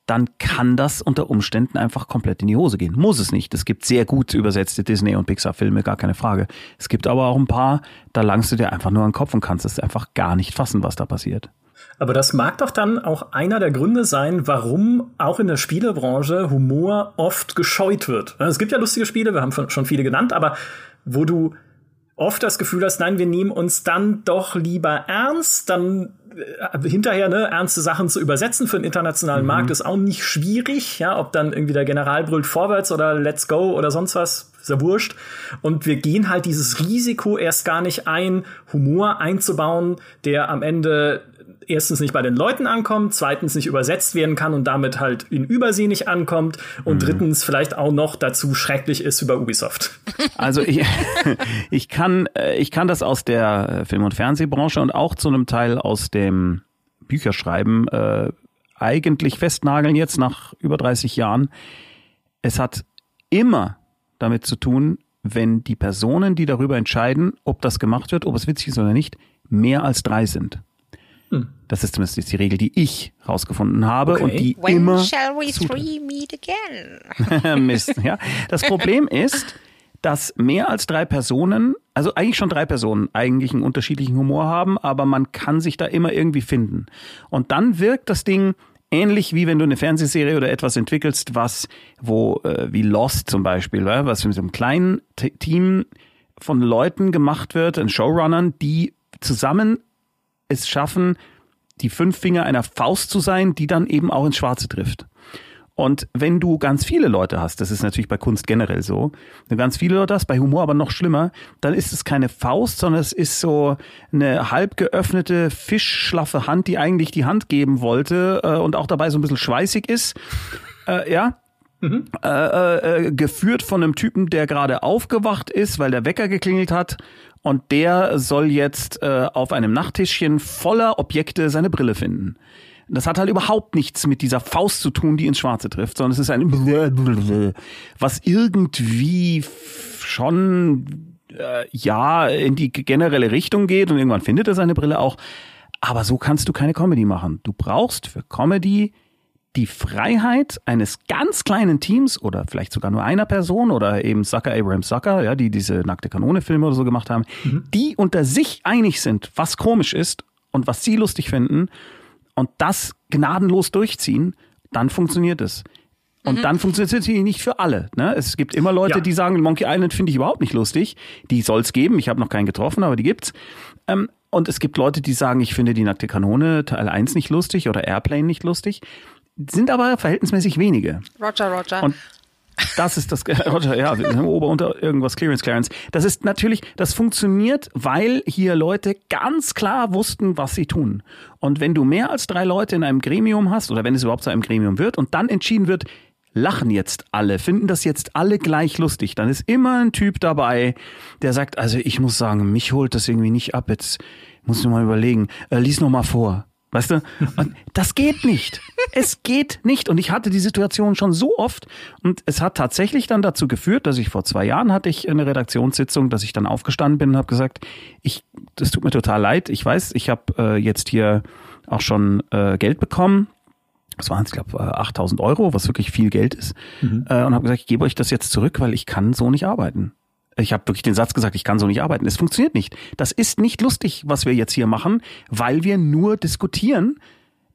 dann kann das unter Umständen einfach komplett in die Hose gehen. Muss es nicht. Es gibt sehr gut übersetzte Disney- und Pixar-Filme, gar keine Frage. Es gibt aber auch ein paar, da langst du dir einfach nur an den Kopf und kannst es einfach gar nicht fassen, was da passiert. Aber das mag doch dann auch einer der Gründe sein, warum auch in der Spielebranche Humor oft gescheut wird. Es gibt ja lustige Spiele, wir haben schon- viele genannt, aber wo du oft das Gefühl hast, nein, wir nehmen uns dann doch lieber ernst, dann äh, hinterher ne, ernste Sachen zu übersetzen für den internationalen Markt ist auch nicht schwierig, ja, ob dann irgendwie der General brüllt vorwärts oder Let's go oder sonst was, ist ja wurscht. Und wir gehen halt dieses Risiko erst gar nicht ein, Humor einzubauen, der am Ende erstens nicht bei den Leuten ankommt, zweitens nicht übersetzt werden kann und damit halt in Übersee nicht ankommt und mhm. drittens vielleicht auch noch dazu schrecklich ist über Ubisoft. Also ich, ich kann äh, ich kann das aus der Film- und Fernsehbranche und auch zu einem Teil aus dem Bücherschreiben äh, eigentlich festnageln jetzt nach über 30 Jahren. Es hat immer damit zu tun, wenn die Personen, die darüber entscheiden, ob das gemacht wird, ob es witzig ist oder nicht, mehr als drei sind. Hm. Das ist zumindest die Regel, die ich rausgefunden habe okay. und die When immer. Shall we three meet again? Mist, ja. Das Problem ist, dass mehr als drei Personen, also eigentlich schon drei Personen, eigentlich einen unterschiedlichen Humor haben, aber man kann sich da immer irgendwie finden. Und dann wirkt das Ding ähnlich wie wenn du eine Fernsehserie oder etwas entwickelst, was, wo, äh, wie Lost zum Beispiel, was mit so einem kleinen Team von Leuten gemacht wird, ein Showrunnern, die zusammen es schaffen, die fünf Finger einer Faust zu sein, die dann eben auch ins Schwarze trifft. Und wenn du ganz viele Leute hast, das ist natürlich bei Kunst generell so, wenn du ganz viele Leute hast, bei Humor aber noch schlimmer, dann ist es keine Faust, sondern es ist so eine halb geöffnete, fischschlaffe Hand, die eigentlich die Hand geben wollte äh, und auch dabei so ein bisschen schweißig ist. Äh, ja, Mhm. Äh, äh, geführt von einem Typen, der gerade aufgewacht ist, weil der Wecker geklingelt hat. Und der soll jetzt äh, auf einem Nachttischchen voller Objekte seine Brille finden. Das hat halt überhaupt nichts mit dieser Faust zu tun, die ins Schwarze trifft, sondern es ist ein was irgendwie schon äh, ja in die generelle Richtung geht und irgendwann findet er seine Brille auch. Aber so kannst du keine Comedy machen. Du brauchst für Comedy die Freiheit eines ganz kleinen Teams oder vielleicht sogar nur einer Person oder eben Sucker Abraham Sucker, ja, die diese nackte Kanone Filme oder so gemacht haben, mhm. die unter sich einig sind, was komisch ist und was sie lustig finden und das gnadenlos durchziehen, dann funktioniert es. Und mhm. dann funktioniert es natürlich nicht für alle. Ne? Es gibt immer Leute, ja. die sagen, Monkey Island finde ich überhaupt nicht lustig. Die soll es geben. Ich habe noch keinen getroffen, aber die gibt's. Ähm, und es gibt Leute, die sagen, ich finde die nackte Kanone Teil 1 nicht lustig oder Airplane nicht lustig. Sind aber verhältnismäßig wenige. Roger, Roger. Und das ist das, Roger, ja, Ober, unter irgendwas, Clearance, Clearance. Das ist natürlich, das funktioniert, weil hier Leute ganz klar wussten, was sie tun. Und wenn du mehr als drei Leute in einem Gremium hast, oder wenn es überhaupt zu einem Gremium wird, und dann entschieden wird, lachen jetzt alle, finden das jetzt alle gleich lustig, dann ist immer ein Typ dabei, der sagt, also ich muss sagen, mich holt das irgendwie nicht ab, jetzt muss ich mal überlegen, äh, lies noch mal vor. Weißt du? Und das geht nicht. Es geht nicht. Und ich hatte die Situation schon so oft. Und es hat tatsächlich dann dazu geführt, dass ich vor zwei Jahren hatte ich eine Redaktionssitzung, dass ich dann aufgestanden bin und habe gesagt, ich, das tut mir total leid. Ich weiß, ich habe äh, jetzt hier auch schon äh, Geld bekommen. Das waren, ich glaube, 8000 Euro, was wirklich viel Geld ist. Mhm. Äh, und habe gesagt, ich gebe euch das jetzt zurück, weil ich kann so nicht arbeiten. Ich habe wirklich den Satz gesagt, ich kann so nicht arbeiten. Es funktioniert nicht. Das ist nicht lustig, was wir jetzt hier machen, weil wir nur diskutieren.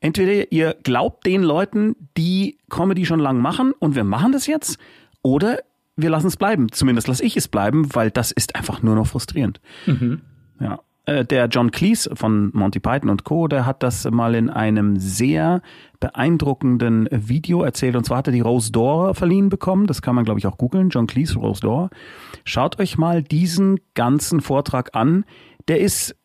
Entweder ihr glaubt den Leuten, die Comedy schon lang machen und wir machen das jetzt, oder wir lassen es bleiben. Zumindest lasse ich es bleiben, weil das ist einfach nur noch frustrierend. Mhm. Ja. Äh, der John Cleese von Monty Python und Co., der hat das mal in einem sehr beeindruckenden Video erzählt. Und zwar hat er die Rose d'Or verliehen bekommen. Das kann man, glaube ich, auch googeln. John Cleese, Rose d'Or. Schaut euch mal diesen ganzen Vortrag an. Der ist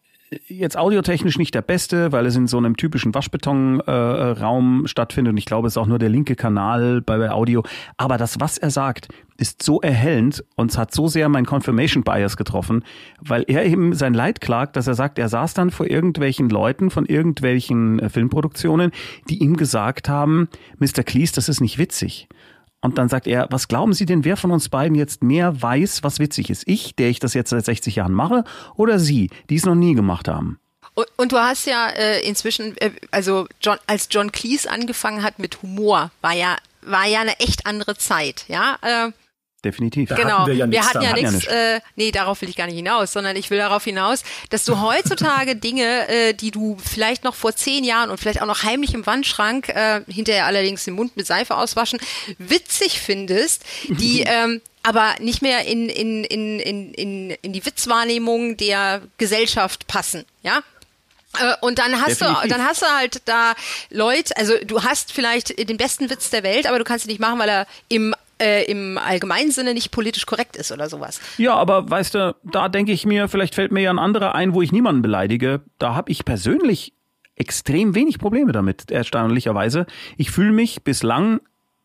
jetzt audiotechnisch nicht der beste, weil es in so einem typischen Waschbetonraum äh, stattfindet und ich glaube, es ist auch nur der linke Kanal bei, Audio. Aber das, was er sagt, ist so erhellend und es hat so sehr mein Confirmation Bias getroffen, weil er eben sein Leid klagt, dass er sagt, er saß dann vor irgendwelchen Leuten von irgendwelchen äh, Filmproduktionen, die ihm gesagt haben, Mr. Cleese, das ist nicht witzig. Und dann sagt er, was glauben Sie denn, wer von uns beiden jetzt mehr weiß, was witzig ist? Ich, der ich das jetzt seit 60 Jahren mache, oder Sie, die es noch nie gemacht haben? Und, und du hast ja äh, inzwischen, äh, also John, als John Cleese angefangen hat mit Humor, war ja war ja eine echt andere Zeit, ja. Äh, Definitiv. Da genau. Hatten wir, ja wir hatten ja nichts, äh, nee, darauf will ich gar nicht hinaus, sondern ich will darauf hinaus, dass du heutzutage Dinge, äh, die du vielleicht noch vor zehn Jahren und vielleicht auch noch heimlich im Wandschrank, äh, hinterher allerdings den Mund mit Seife auswaschen, witzig findest, die ähm, aber nicht mehr in, in, in, in, in, in die Witzwahrnehmung der Gesellschaft passen, ja? Äh, und dann hast Definitiv. du, dann hast du halt da Leute, also du hast vielleicht den besten Witz der Welt, aber du kannst ihn nicht machen, weil er im äh, im allgemeinen Sinne nicht politisch korrekt ist oder sowas. Ja, aber weißt du, da denke ich mir, vielleicht fällt mir ja ein anderer ein, wo ich niemanden beleidige. Da habe ich persönlich extrem wenig Probleme damit, erstaunlicherweise. Ich fühle mich bislang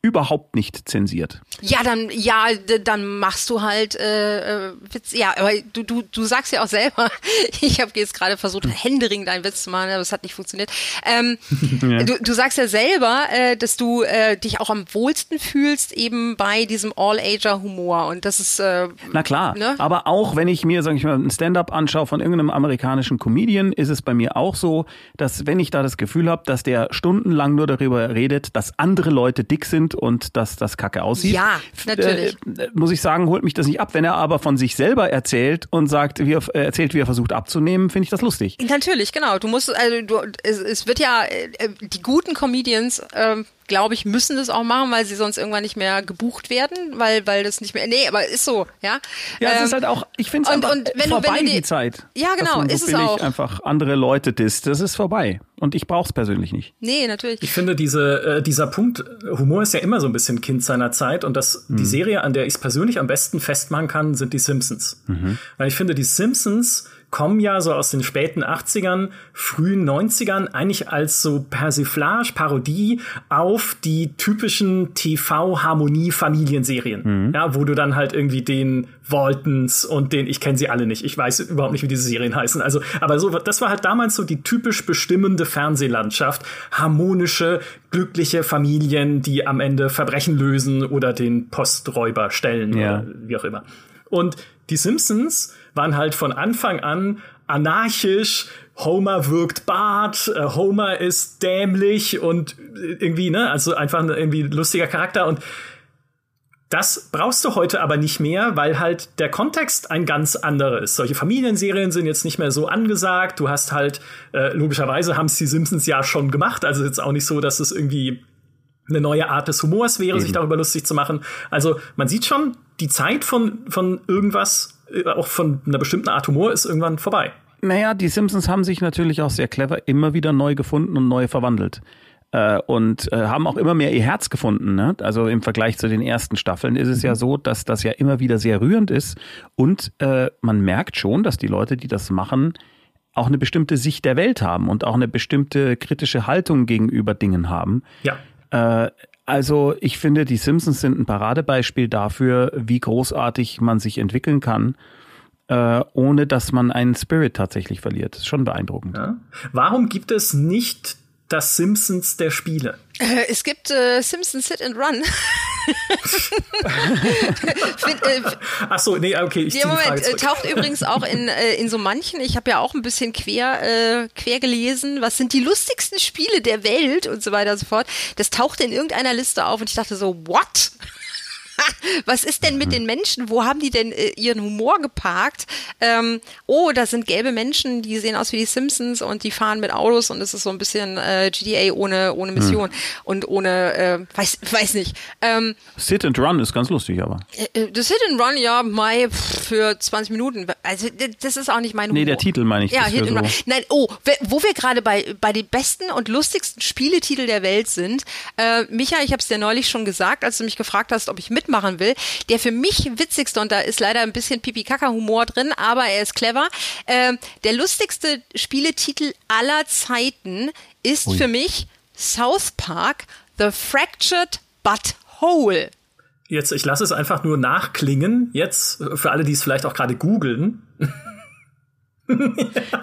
überhaupt nicht zensiert. Ja, dann ja, dann machst du halt äh, äh, Witz. Ja, aber du du du sagst ja auch selber. Ich habe jetzt gerade versucht, hm. händeringend einen Witz zu machen, aber es hat nicht funktioniert. Ähm, ja. du, du sagst ja selber, äh, dass du äh, dich auch am wohlsten fühlst eben bei diesem All-Ager-Humor und das ist äh, na klar. Ne? Aber auch wenn ich mir, sag ich mal, ein Stand-up anschaue von irgendeinem amerikanischen Comedian, ist es bei mir auch so, dass wenn ich da das Gefühl habe, dass der stundenlang nur darüber redet, dass andere Leute dick sind und dass das kacke aussieht. Ja, natürlich. Äh, muss ich sagen, holt mich das nicht ab. Wenn er aber von sich selber erzählt und sagt, wie er, äh, erzählt, wie er versucht abzunehmen, finde ich das lustig. Natürlich, genau. Du musst, also du, es, es wird ja, äh, die guten Comedians, äh, glaube ich, müssen das auch machen, weil sie sonst irgendwann nicht mehr gebucht werden, weil, weil das nicht mehr, nee, aber ist so, ja. Ja, es ähm, ist halt auch, ich finde es einfach und wenn vorbei, du, wenn du die, die Zeit. Ja, genau, so ist es auch. einfach andere Leute disst, das ist vorbei. Und ich brauche es persönlich nicht. Nee, natürlich. Ich finde, diese, äh, dieser Punkt, Humor ist ja immer so ein bisschen Kind seiner Zeit und das, mhm. die Serie, an der ich es persönlich am besten festmachen kann, sind die Simpsons. Mhm. Weil ich finde, die Simpsons kommen ja so aus den späten 80ern, frühen 90ern eigentlich als so Persiflage, Parodie auf die typischen TV-Harmonie-Familienserien. Mhm. Ja, wo du dann halt irgendwie den Waltons und den, ich kenne sie alle nicht, ich weiß überhaupt nicht, wie diese Serien heißen. Also, aber so, das war halt damals so die typisch bestimmende Fernsehlandschaft. Harmonische, glückliche Familien, die am Ende Verbrechen lösen oder den Posträuber stellen ja. oder wie auch immer. Und die Simpsons waren halt von Anfang an anarchisch. Homer wirkt Bart, äh, Homer ist dämlich und irgendwie, ne, also einfach ein irgendwie lustiger Charakter und das brauchst du heute aber nicht mehr, weil halt der Kontext ein ganz anderer ist. Solche Familienserien sind jetzt nicht mehr so angesagt. Du hast halt, äh, logischerweise haben es die Simpsons ja schon gemacht. Also jetzt auch nicht so, dass es irgendwie eine neue Art des Humors wäre, Eben. sich darüber lustig zu machen. Also man sieht schon, die Zeit von, von irgendwas äh, auch von einer bestimmten Art Humor ist irgendwann vorbei. Naja, die Simpsons haben sich natürlich auch sehr clever immer wieder neu gefunden und neu verwandelt. Äh, und äh, haben auch immer mehr ihr Herz gefunden. Ne? Also im Vergleich zu den ersten Staffeln ist es ja mhm. so, dass das ja immer wieder sehr rührend ist. Und äh, man merkt schon, dass die Leute, die das machen, auch eine bestimmte Sicht der Welt haben und auch eine bestimmte kritische Haltung gegenüber Dingen haben. Ja. Also ich finde, die Simpsons sind ein Paradebeispiel dafür, wie großartig man sich entwickeln kann, äh, ohne dass man einen Spirit tatsächlich verliert. Das ist schon beeindruckend. Ja. Warum gibt es nicht das Simpsons der Spiele? Äh, es gibt äh, Simpsons Sit and Run. Äh, Ach so, nee, okay, ich Der Moment äh, taucht übrigens auch in, äh, in so manchen, ich habe ja auch ein bisschen quer, äh, quer gelesen, was sind die lustigsten Spiele der Welt und so weiter und so fort. Das tauchte in irgendeiner Liste auf und ich dachte so, what? was ist denn mit den Menschen? Wo haben die denn äh, ihren Humor geparkt? Ähm, oh, da sind gelbe Menschen, die sehen aus wie die Simpsons und die fahren mit Autos und es ist so ein bisschen äh, GTA ohne, ohne Mission mhm. und ohne, äh, weiß, weiß nicht. Ähm, Sit and Run ist ganz lustig, aber. Äh, äh das Sit and Run, ja, Mai für 20 Minuten. Also das ist auch nicht mein Humor. Nee, der Titel meine ich. Ja, Hit and so. Run. Nein, oh, wo wir gerade bei, bei den besten und lustigsten Spieletitel der Welt sind. Äh, Micha, ich habe es dir neulich schon gesagt, als du mich gefragt hast, ob ich mit mitmachen will. Der für mich witzigste, und da ist leider ein bisschen Pipi-Kaka-Humor drin, aber er ist clever. Äh, der lustigste Spieletitel aller Zeiten ist Ui. für mich South Park The Fractured But Whole. Jetzt, ich lasse es einfach nur nachklingen. Jetzt, für alle, die es vielleicht auch gerade googeln.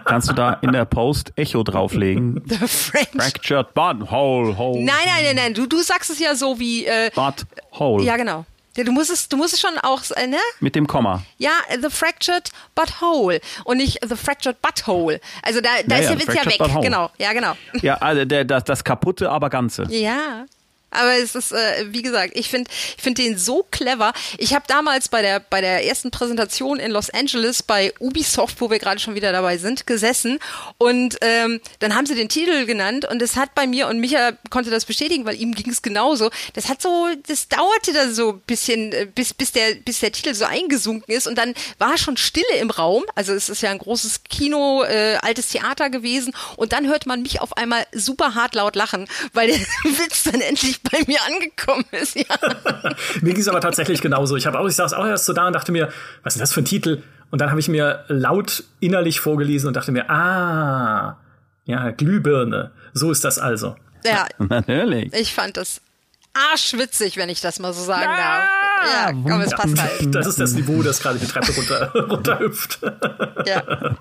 Kannst du da in der Post Echo drauflegen? The French. Fractured But Hole, Hole. Nein, nein, nein, nein. Du, du sagst es ja so wie. Äh, but Hole. Ja, genau. Ja, du musst es, du musst es schon auch, äh, ne? Mit dem Komma. Ja, the fractured but whole und nicht the fractured butthole. Also da, da naja, ist der Witz ja weg. Genau, ja, genau. Ja, also der, das, das kaputte, aber ganze. Ja. Aber es ist, äh, wie gesagt, ich finde ich find den so clever. Ich habe damals bei der, bei der ersten Präsentation in Los Angeles bei Ubisoft, wo wir gerade schon wieder dabei sind, gesessen. Und ähm, dann haben sie den Titel genannt und es hat bei mir, und Micha konnte das bestätigen, weil ihm ging es genauso, das hat so, das dauerte da so ein bisschen, äh, bis, bis, der, bis der Titel so eingesunken ist und dann war schon Stille im Raum. Also es ist ja ein großes Kino, äh, altes Theater gewesen und dann hört man mich auf einmal super hart laut lachen, weil der Witz dann endlich bei mir angekommen ist, ja. mir ging es aber tatsächlich genauso. Ich habe auch, ich saß auch erst so da und dachte mir, was ist das für ein Titel? Und dann habe ich mir laut innerlich vorgelesen und dachte mir, ah, Ja, Glühbirne. So ist das also. Ja, Natürlich. ich fand das arschwitzig, wenn ich das mal so sagen Ja, darf. Ja, komm, es passt halt. Das ist das Niveau, das gerade die Treppe runter, runterhüpft. Ja.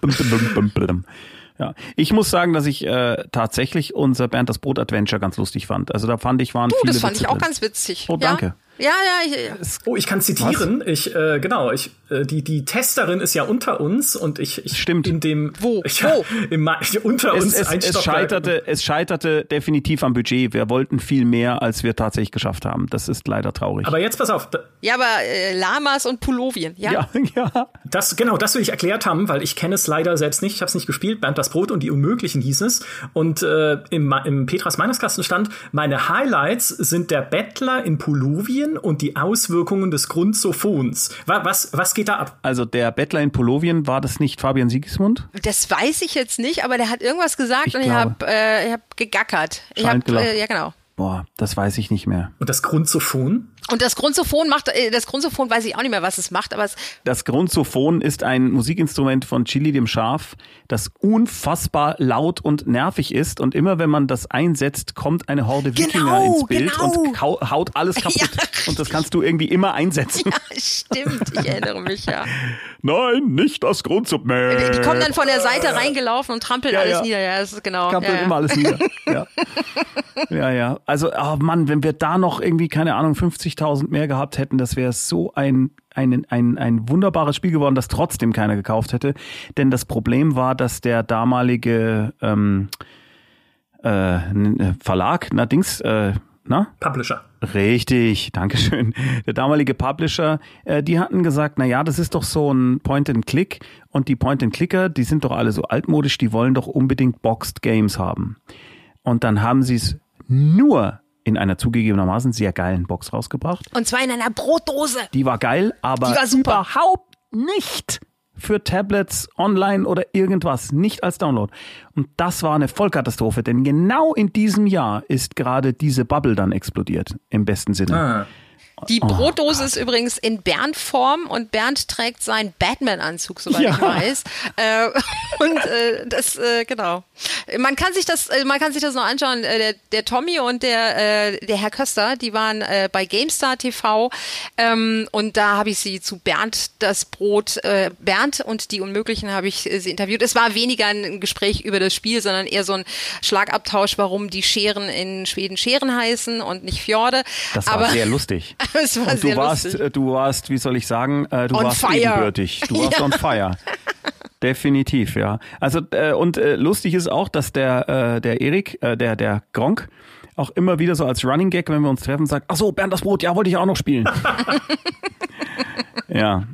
Ja, ich muss sagen, dass ich äh, tatsächlich unser Bernd das Brot Adventure ganz lustig fand. Also da fand ich waren Du, viele das fand Witze ich auch drin. ganz witzig. Oh, danke. Ja, ja, ja ich, Oh, ich kann zitieren. Ich, äh, genau, ich, äh, die, die Testerin ist ja unter uns und ich, ich Stimmt. in dem Wo? Ich, Wo? Im, unter Es, uns es, ein es, scheiterte, es scheiterte definitiv am Budget. Wir wollten viel mehr, als wir tatsächlich geschafft haben. Das ist leider traurig. Aber jetzt pass auf, ja, aber äh, Lamas und Pullovien, ja? ja, ja. das genau, das will ich erklärt haben, weil ich kenne es leider selbst nicht. Ich habe es nicht gespielt. Bernd das Brot und die Unmöglichen hieß es. Und äh, im, im Petras Meinungskasten stand: Meine Highlights sind der Bettler in Pullovien und die Auswirkungen des Grundsophons. Wa- Was, was geht da ab? Also der Bettler in Polovien, war das nicht Fabian Sigismund? Das weiß ich jetzt nicht, aber der hat irgendwas gesagt Ich und ich habe äh, ich hab gegackert. Ich hab, äh, ja, genau. Boah, das weiß ich nicht mehr. Und das Grundsophon? Und das Grundsophon macht, äh, das Grundsophon weiß ich auch nicht mehr, was es macht, aber es, Das Grundsophon ist ein Musikinstrument von Chili dem Schaf, das unfassbar laut und nervig ist. Und immer wenn man das einsetzt, kommt eine Horde Wikinger Genau, ins Bild genau. und hau, haut alles kaputt. Ja. Und das kannst du irgendwie immer einsetzen. ja, stimmt, ich erinnere mich, ja. Nein, nicht das Grundsophon. Die kommen dann von der Seite reingelaufen und trampeln Ja, alles ja. nieder, ja, das ist genau. Ja. immer alles nieder. Ja. ja, ja. Also, oh Mann, wenn wir da noch irgendwie, keine Ahnung, 50.000 mehr gehabt hätten, das wäre so ein, ein, ein, ein wunderbares Spiel geworden, das trotzdem keiner gekauft hätte. Denn das Problem war, dass der damalige ähm, äh, Verlag, na Dings, äh, na? Publisher. Richtig, Dankeschön. Der damalige Publisher, äh, die hatten gesagt, na ja, das ist doch so ein Point-and-Click und die Point-and-Clicker, die sind doch alle so altmodisch, die wollen doch unbedingt Boxed Games haben. Und dann haben sie es nur in einer zugegebenermaßen sehr geilen Box rausgebracht. Und zwar in einer Brotdose. Die war geil, aber Die war super. überhaupt nicht für Tablets, online oder irgendwas, nicht als Download. Und das war eine Vollkatastrophe, denn genau in diesem Jahr ist gerade diese Bubble dann explodiert, im besten Sinne. Ah. Die Oh, Brotdose ist übrigens in Bernd-Form und Bernd trägt seinen Batman-Anzug, soweit Ja. ich weiß. Äh, und äh, das, äh, genau. Man kann sich das, äh, man kann sich das noch anschauen. Äh, der, der Tommy und der, äh, der Herr Köster, die waren bei GameStar TV ähm, und da habe ich sie zu Bernd das Brot, äh, Bernd und die Unmöglichen habe ich sie interviewt. Es war weniger ein Gespräch über das Spiel, sondern eher so ein Schlagabtausch, warum die Scheren in Schweden Scheren heißen und nicht Fjorde. Das war Aber sehr lustig. es war Und du warst, lustig. äh, du warst, wie soll ich sagen, äh, du On warst fire. ebenbürtig. Du warst Ja. on fire. Definitiv, ja. Also äh, und äh, lustig ist auch, dass der äh, der Erik, äh, der der Gronk auch immer wieder so als Running Gag, wenn wir uns treffen, sagt, ach so, Bernd das Brot, ja, wollte ich auch noch spielen. ja,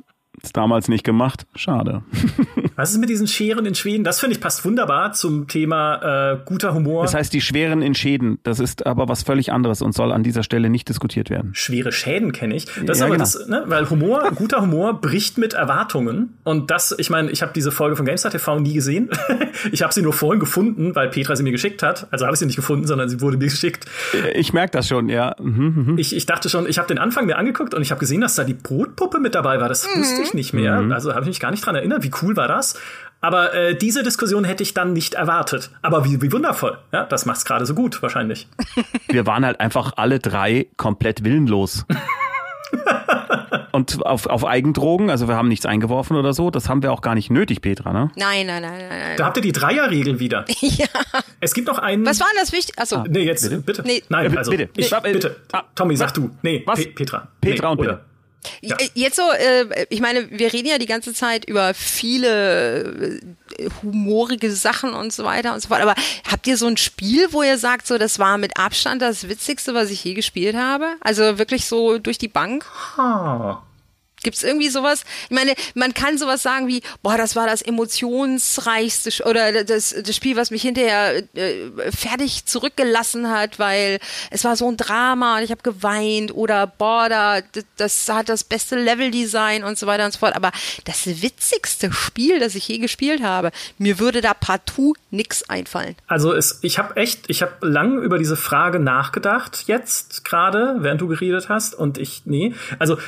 damals nicht gemacht. Schade. Was ist mit diesen Scheren in Schweden? Das finde ich passt wunderbar zum Thema äh, guter Humor. Das heißt, die Schweren in Schäden, das ist aber was völlig anderes und soll an dieser Stelle nicht diskutiert werden. Schwere Schäden kenne ich. Das Ja, aber genau. das, ne, weil Humor, guter Humor bricht mit Erwartungen. Und das, ich meine, ich habe diese Folge von GameStar TV nie gesehen. ich habe sie nur vorhin gefunden, weil Petra sie mir geschickt hat. Also habe ich sie nicht gefunden, sondern sie wurde mir geschickt. Ich merke das schon, ja. Mhm, mhm. Ich, ich dachte schon, ich habe den Anfang mir angeguckt und ich habe gesehen, dass da die Brotpuppe mit dabei war. Das wusste ich nicht mehr. Also habe ich mich gar nicht dran erinnert. Wie cool war das? Aber äh, diese Diskussion hätte ich dann nicht erwartet. Aber wie, wie wundervoll. Ja, das macht's gerade so gut, wahrscheinlich. wir waren halt einfach alle drei komplett willenlos. Und auf, auf Eigendrogen, also wir haben nichts eingeworfen oder so, das haben wir auch gar nicht nötig, Petra, ne? Nein, nein, nein, nein, nein. Da habt ihr die Dreierregel wieder. Ja. Es gibt noch einen. Was war denn das wichtig? Achso. Nee, jetzt bitte. Nee. Nein, also bitte. Ich, Nee. bitte. Ah, Tommy, sag was? du. Nee, Was? Pe Petra. Petra nee, und bitte. Ja. Äh, Jetzt so, äh, ich meine, wir reden ja die ganze Zeit über viele äh, humorige Sachen und so weiter und so fort. Aber habt ihr so ein Spiel, wo ihr sagt, so das war mit Abstand das Witzigste, was ich je gespielt habe? Also wirklich so durch die Bank? Ah. Gibt's irgendwie sowas? Ich meine, man kann sowas sagen wie, boah, das war das emotionsreichste oder das, das Spiel, was mich hinterher äh, fertig zurückgelassen hat, weil es war so ein Drama und ich habe geweint oder boah, da, das hat das beste Leveldesign und so weiter und so fort. Aber das witzigste Spiel, das ich je gespielt habe, mir würde da partout nix einfallen. Also es, ich habe echt, ich habe lang über diese Frage nachgedacht, jetzt gerade, während du geredet hast. Und ich, nee, also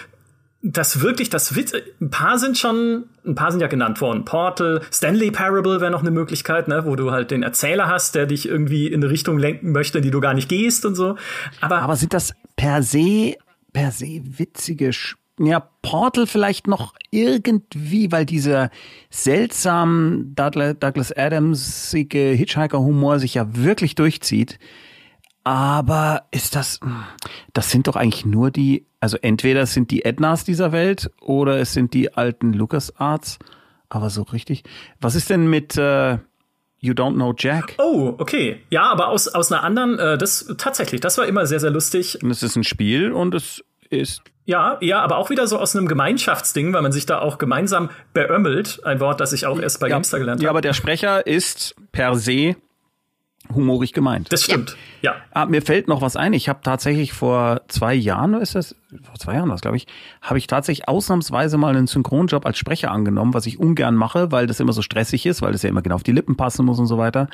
das wirklich, das Witz, ein paar sind schon, ein paar sind ja genannt worden. Portal, Stanley Parable wäre noch eine Möglichkeit, ne, wo du halt den Erzähler hast, der dich irgendwie in eine Richtung lenken möchte, in die du gar nicht gehst und so. Aber, Aber sind das per se, per se witzige Sch ja, Portal vielleicht noch irgendwie, weil dieser seltsam Douglas Adamsige Hitchhiker-Humor sich ja wirklich durchzieht. Aber ist das, das sind doch eigentlich nur die, also entweder es sind die Ednas dieser Welt oder es sind die alten LucasArts. Aber so richtig. Was ist denn mit äh, You Don't Know Jack? Oh, okay. Ja, aber aus, aus einer anderen, äh, das tatsächlich, das war immer sehr, sehr lustig. Und es ist ein Spiel und es ist ja, ja, aber auch wieder so aus einem Gemeinschaftsding, weil man sich da auch gemeinsam beömmelt. Ein Wort, das ich auch erst bei ja, Gamester gelernt habe. Ja, aber der Sprecher ist per se humorig gemeint. Das stimmt, ja. ja. Ah, mir fällt noch was ein. Ich habe tatsächlich vor zwei Jahren, ist das, vor zwei Jahren was, glaube ich, habe ich tatsächlich ausnahmsweise mal einen Synchronjob als Sprecher angenommen, was ich ungern mache, weil das immer so stressig ist, weil das ja immer genau auf die Lippen passen muss und so weiter.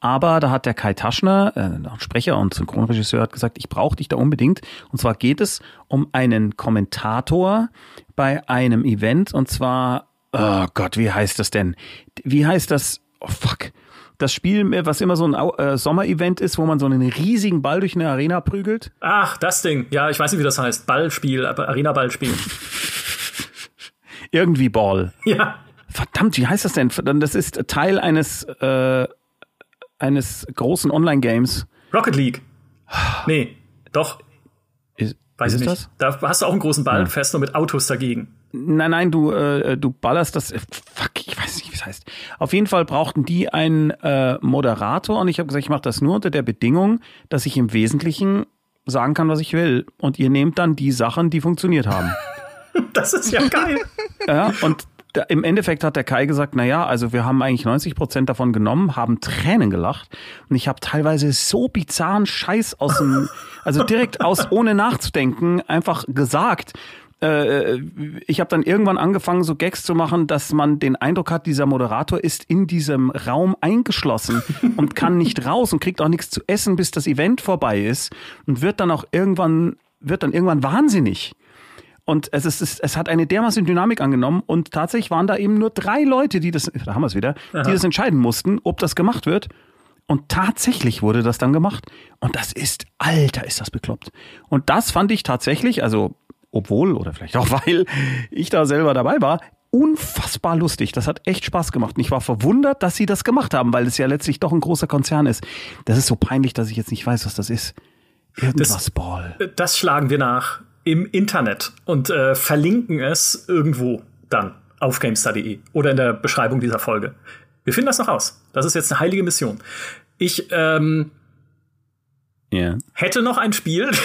Aber da hat der Kai Taschner, äh, Sprecher und Synchronregisseur, hat gesagt, ich brauche dich da unbedingt. Und zwar geht es um einen Kommentator bei einem Event und zwar, oh Gott, wie heißt das denn? Wie heißt das? Oh fuck das Spiel, was immer so ein äh, Sommerevent ist, wo man so einen riesigen Ball durch eine Arena prügelt. Ach, das Ding. Ja, ich weiß nicht, wie das heißt. Ballspiel, Arena-Ballspiel. Irgendwie Ball. Ja. Verdammt, wie heißt das denn? Das ist Teil eines, äh, eines großen Online-Games. Rocket League. Nee, doch. Ist, Weiß ist ich nicht. Da hast du auch einen großen Ball, ja. fest nur mit Autos dagegen. Nein, nein, du, äh, du ballerst das. Äh, fuck, ich weiß nicht, wie es heißt. Auf jeden Fall brauchten die einen äh, Moderator und ich habe gesagt, ich mache das nur unter der Bedingung, dass ich im Wesentlichen sagen kann, was ich will. Und ihr nehmt dann die Sachen, die funktioniert haben. das ist ja geil. ja, und da, im Endeffekt hat der Kai gesagt, na ja, also wir haben eigentlich 90 Prozent davon genommen, haben Tränen gelacht und ich habe teilweise so bizarren Scheiß aus dem, also direkt aus, ohne nachzudenken, einfach gesagt äh, ich habe dann irgendwann angefangen, so Gags zu machen, dass man den Eindruck hat, dieser Moderator ist in diesem Raum eingeschlossen und kann nicht raus und kriegt auch nichts zu essen, bis das Event vorbei ist und wird dann auch irgendwann, wird dann irgendwann wahnsinnig. Und es, ist, es, es hat eine dermaßen Dynamik angenommen und tatsächlich waren da eben nur drei Leute, die das, da haben wir es wieder, Aha. die das entscheiden mussten, ob das gemacht wird. Und tatsächlich wurde das dann gemacht. Und das ist, alter, ist das bekloppt. Und das fand ich tatsächlich, also obwohl oder vielleicht auch weil ich da selber dabei war, unfassbar lustig. Das hat echt Spaß gemacht. Und ich war verwundert, dass sie das gemacht haben, weil es ja letztlich doch ein großer Konzern ist. Das ist so peinlich, dass ich jetzt nicht weiß, was das ist. Irgendwas das, Ball. Das schlagen wir nach im Internet und äh, verlinken es irgendwo dann auf GameStar.de oder in der Beschreibung dieser Folge. Wir finden das noch aus. Das ist jetzt eine heilige Mission. Ich ähm, yeah. hätte noch ein Spiel.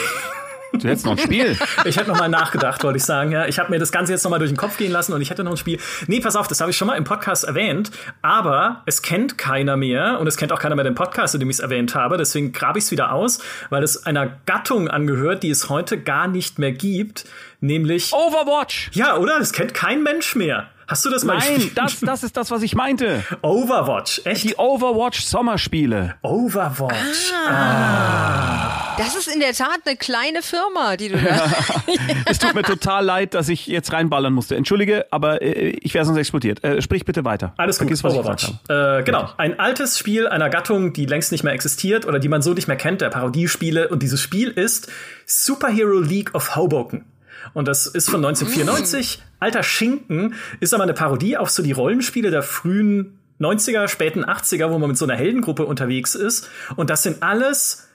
Du hättest noch ein Spiel. Ich hätte noch mal nachgedacht, wollte ich sagen. Ja, ich habe mir das Ganze jetzt noch mal durch den Kopf gehen lassen und ich hätte noch ein Spiel. Nee, pass auf, das habe ich schon mal im Podcast erwähnt, aber es kennt keiner mehr und es kennt auch keiner mehr den Podcast, in dem ich es erwähnt habe. Deswegen grabe ich es wieder aus, weil es einer Gattung angehört, die es heute gar nicht mehr gibt, nämlich Overwatch. Ja, oder? Das kennt kein Mensch mehr. Hast du das mal Nein, gespielt? das, das ist das, was ich meinte. Overwatch, echt? Die Overwatch Sommerspiele. Overwatch. Ah. ah. Das ist in der Tat eine kleine Firma, die du da. es tut mir total leid, dass ich jetzt reinballern musste. Entschuldige, aber äh, ich wäre sonst explodiert. Äh, sprich bitte weiter. Alles gut, Vergiss, was Overwatch. Ich äh, genau, ein altes Spiel einer Gattung, die längst nicht mehr existiert oder die man so nicht mehr kennt, der Parodiespiele. Und dieses Spiel ist Superhero League of Hoboken. Und das ist von 1994. Alter Schinken ist aber eine Parodie auf so die Rollenspiele der frühen 90er, späten 80er, wo man mit so einer Heldengruppe unterwegs ist. Und das sind alles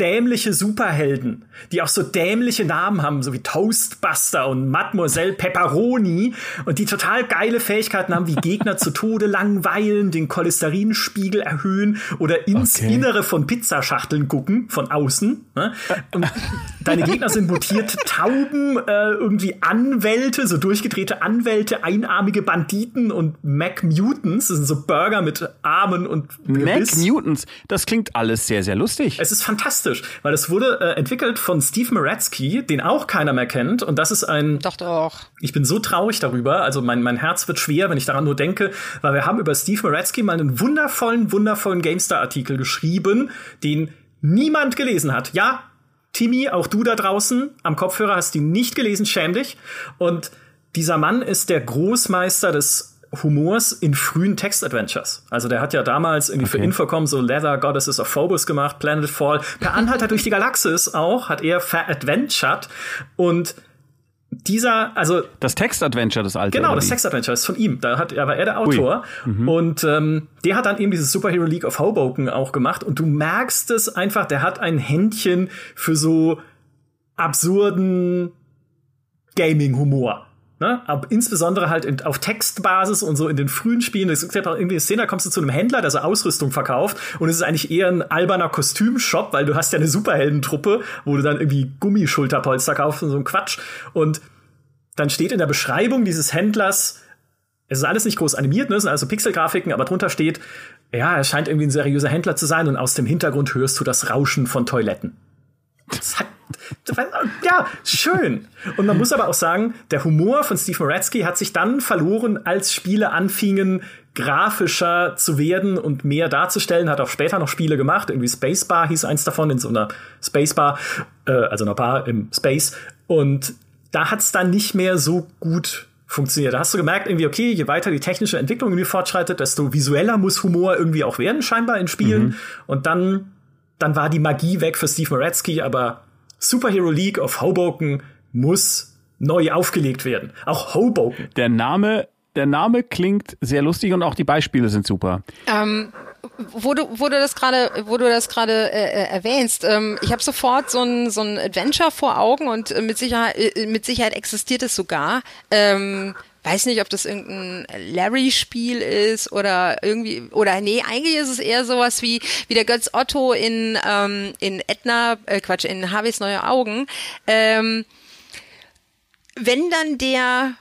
dämliche Superhelden, die auch so dämliche Namen haben, so wie Toastbuster und Mademoiselle Pepperoni und die total geile Fähigkeiten haben, wie Gegner zu Tode langweilen, den Cholesterinspiegel erhöhen oder ins okay. Innere von Pizzaschachteln gucken, von außen. Ne? Und deine Gegner sind mutierte Tauben, äh, irgendwie Anwälte, so durchgedrehte Anwälte, einarmige Banditen und Mac Mutants, das sind so Burger mit Armen und Mac Mutants, das klingt alles sehr, sehr lustig. Es ist fantastisch fantastisch, weil es wurde äh, entwickelt von Steve Maratsky, den auch keiner mehr kennt. Und das ist ein. Doch, doch. Ich bin so traurig darüber. Also mein, mein Herz wird schwer, wenn ich daran nur denke, weil wir haben über Steve Maratsky mal einen wundervollen, wundervollen GameStar-Artikel geschrieben, den niemand gelesen hat. Ja, Timmy, auch du da draußen am Kopfhörer hast die nicht gelesen, schäm dich. Und dieser Mann ist der Großmeister des Humors in frühen Text-Adventures. Also der hat ja damals irgendwie okay. für Infocom so Leather Goddesses of Phobos gemacht, Planet Fall. Per Anhalter durch die Galaxis auch hat er veradventured und dieser, also das Text-Adventure des Alten. Genau, das Text-Adventure ist von ihm. Da hat, da war er der Autor mhm. und ähm, der hat dann eben dieses Superhero League of Hoboken auch gemacht und du merkst es einfach. Der hat ein Händchen für so absurden Gaming-Humor. Ne? Aber insbesondere halt in, auf Textbasis und so in den frühen Spielen. Es gibt auch irgendwie eine Szene, da kommst du zu einem Händler, der so Ausrüstung verkauft und es ist eigentlich eher ein alberner Kostümshop, weil du hast ja eine Superheldentruppe, wo du dann irgendwie Gummischulterpolster kaufst und so ein Quatsch. Und dann steht in der Beschreibung dieses Händlers, es ist alles nicht groß animiert, ne? es sind also Pixelgrafiken, aber drunter steht, ja, er scheint irgendwie ein seriöser Händler zu sein und aus dem Hintergrund hörst du das Rauschen von Toiletten. Das hat, ja, schön. Und man muss aber auch sagen, der Humor von Steve Moratzky hat sich dann verloren, als Spiele anfingen, grafischer zu werden und mehr darzustellen. Hat auch später noch Spiele gemacht. Irgendwie Spacebar hieß eins davon, in so einer Spacebar, äh, also einer Bar im Space. Und da hat's dann nicht mehr so gut funktioniert. Da hast du gemerkt, irgendwie, okay, je weiter die technische Entwicklung irgendwie fortschreitet, desto visueller muss Humor irgendwie auch werden, scheinbar in Spielen. Mhm. Und dann dann war die Magie weg für Steve Moratzky, aber Superhero League of Hoboken muss neu aufgelegt werden. Auch Hoboken. Der Name, der Name klingt sehr lustig und auch die Beispiele sind super. Ähm, wo du, wo du das gerade, wo du das gerade äh, äh erwähnst, ähm, ich habe sofort so ein so ein Adventure vor Augen und äh, mit Sicherheit, äh, mit Sicherheit existiert es sogar. Ähm, weiß nicht, ob das irgendein Larry-Spiel ist oder irgendwie, oder nee, eigentlich ist es eher sowas wie, wie der Götz Otto in, ähm, in Edna, äh, Quatsch, in Harveys Neue Augen. Ähm, wenn dann der,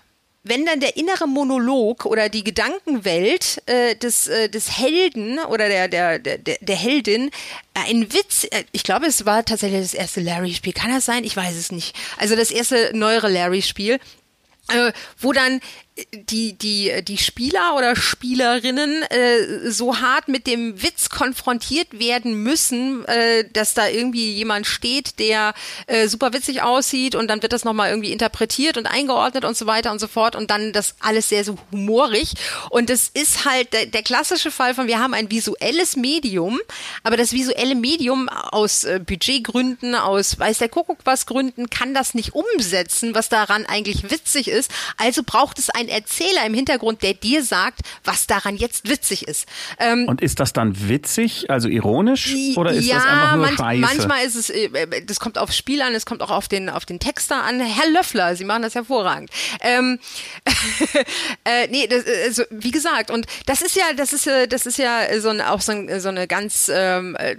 wenn dann der innere Monolog oder die Gedankenwelt äh, des, äh, des Helden oder der, der, der, der Heldin ein Witz, äh, ich glaube, es war tatsächlich das erste Larry-Spiel. Kann das sein? Ich weiß es nicht. Also das erste neuere Larry-Spiel äh, wo dann die, die, die Spieler oder Spielerinnen äh, so hart mit dem Witz konfrontiert werden müssen, äh, dass da irgendwie jemand steht, der äh, super witzig aussieht und dann wird das nochmal irgendwie interpretiert und eingeordnet und so weiter und so fort und dann das alles sehr so humorig. Und es ist halt der, der klassische Fall von, wir haben ein visuelles Medium, aber das visuelle Medium aus äh, Budgetgründen, aus weiß der Kuckuck was Gründen, kann das nicht umsetzen, was daran eigentlich witzig ist. Also braucht es ein Erzähler im Hintergrund, der dir sagt, was daran jetzt witzig ist. Ähm, und ist das dann witzig, also ironisch, oder ist ja, das einfach nur manch, scheiße? manchmal ist es, äh, äh, das kommt aufs Spiel an, es kommt auch auf den, auf den Texter an. Herr Löffler, Sie machen das hervorragend. Ähm, äh, nee, das, also, wie gesagt, und das ist ja, das ist ja, das ist ja so ein, auch so, ein, so eine ganz, ähm, äh,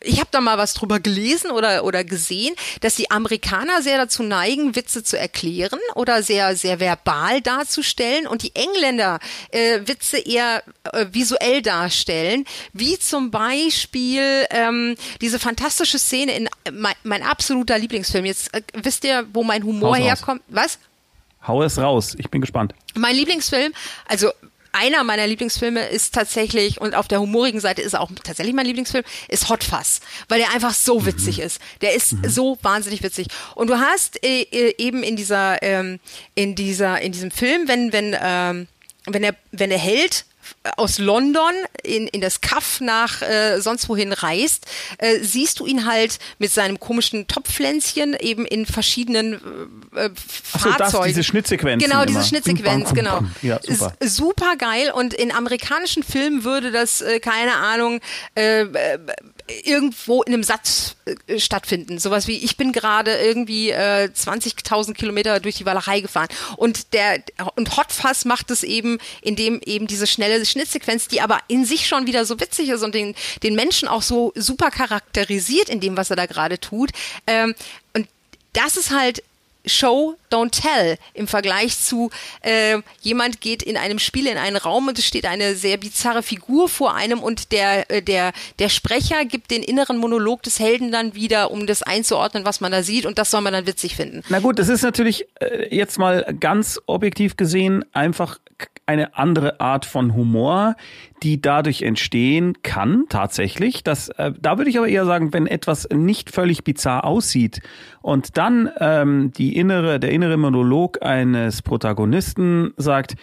ich habe da mal was drüber gelesen oder, oder gesehen, dass die Amerikaner sehr dazu neigen, Witze zu erklären oder sehr, sehr verbal darzustellen darstellen und die Engländer äh, Witze eher äh, visuell darstellen, wie zum Beispiel ähm, diese fantastische Szene in mein, mein absoluter Lieblingsfilm. Jetzt äh, wisst ihr, wo mein Humor Haus herkommt. Raus. Was? Hau es raus, ich bin gespannt. Mein Lieblingsfilm, also einer meiner Lieblingsfilme ist tatsächlich, und auf der humorigen Seite ist er auch tatsächlich mein Lieblingsfilm, ist Hot Fuzz, weil der einfach so mhm. witzig ist. Der ist mhm. so wahnsinnig witzig. Und du hast äh, äh, eben in dieser, ähm, in dieser, in diesem Film, wenn, wenn, ähm, wenn der, wenn der Held aus London in, in das Kaff nach äh, sonst wohin reist, äh, siehst du ihn halt mit seinem komischen Topfpflänzchen eben in verschiedenen äh, Fahrzeugen. Ach so, das, diese Schnittsequenz. Genau, diese Schnittsequenz, genau. Ja, super. super geil und in amerikanischen Filmen würde das, äh, keine Ahnung, äh, äh irgendwo in einem Satz äh, stattfinden. Sowas wie, ich bin gerade irgendwie äh, 20.000 Kilometer durch die Walachei gefahren. Und der und Hotfass macht es eben, indem eben diese schnelle Schnittsequenz, die aber in sich schon wieder so witzig ist und den, den Menschen auch so super charakterisiert in dem, was er da gerade tut. Ähm, und das ist halt Show, don't tell im Vergleich zu äh, jemand geht in einem Spiel in einen Raum und es steht eine sehr bizarre Figur vor einem und der, äh, der, der Sprecher gibt den inneren Monolog des Helden dann wieder, um das einzuordnen, was man da sieht und das soll man dann witzig finden. Na gut, das ist natürlich äh, jetzt mal ganz objektiv gesehen einfach eine andere Art von Humor, die dadurch entstehen kann, tatsächlich. Das, äh, da würde ich aber eher sagen, wenn etwas nicht völlig bizarr aussieht und dann ähm, die innere, der innere Monolog eines Protagonisten sagt,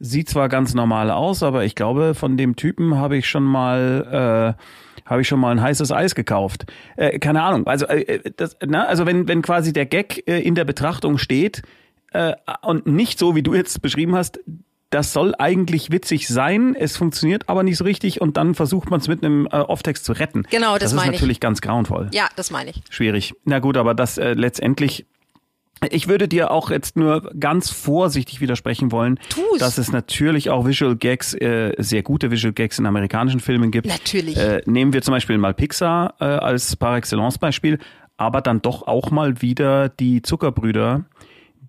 sieht zwar ganz normal aus, aber ich glaube, von dem Typen habe ich schon mal äh, habe ich schon mal ein heißes Eis gekauft. Äh, keine Ahnung. Also äh, das, na, also wenn wenn quasi der Gag äh, in der Betrachtung steht äh, und nicht so wie du jetzt beschrieben hast, das soll eigentlich witzig sein, es funktioniert aber nicht so richtig und dann versucht man es mit einem äh, Off-Text zu retten. Genau, das, das ist meine natürlich ich. ganz grauenvoll. Ja, das meine ich. Schwierig. Na gut, aber das äh, letztendlich ich würde dir auch jetzt nur ganz vorsichtig widersprechen wollen, Tu's. dass es natürlich auch Visual Gags, äh, sehr gute Visual Gags in amerikanischen Filmen gibt. Natürlich. Äh, nehmen wir zum Beispiel mal Pixar äh, als par excellence Beispiel, aber dann doch auch mal wieder die Zuckerbrüder,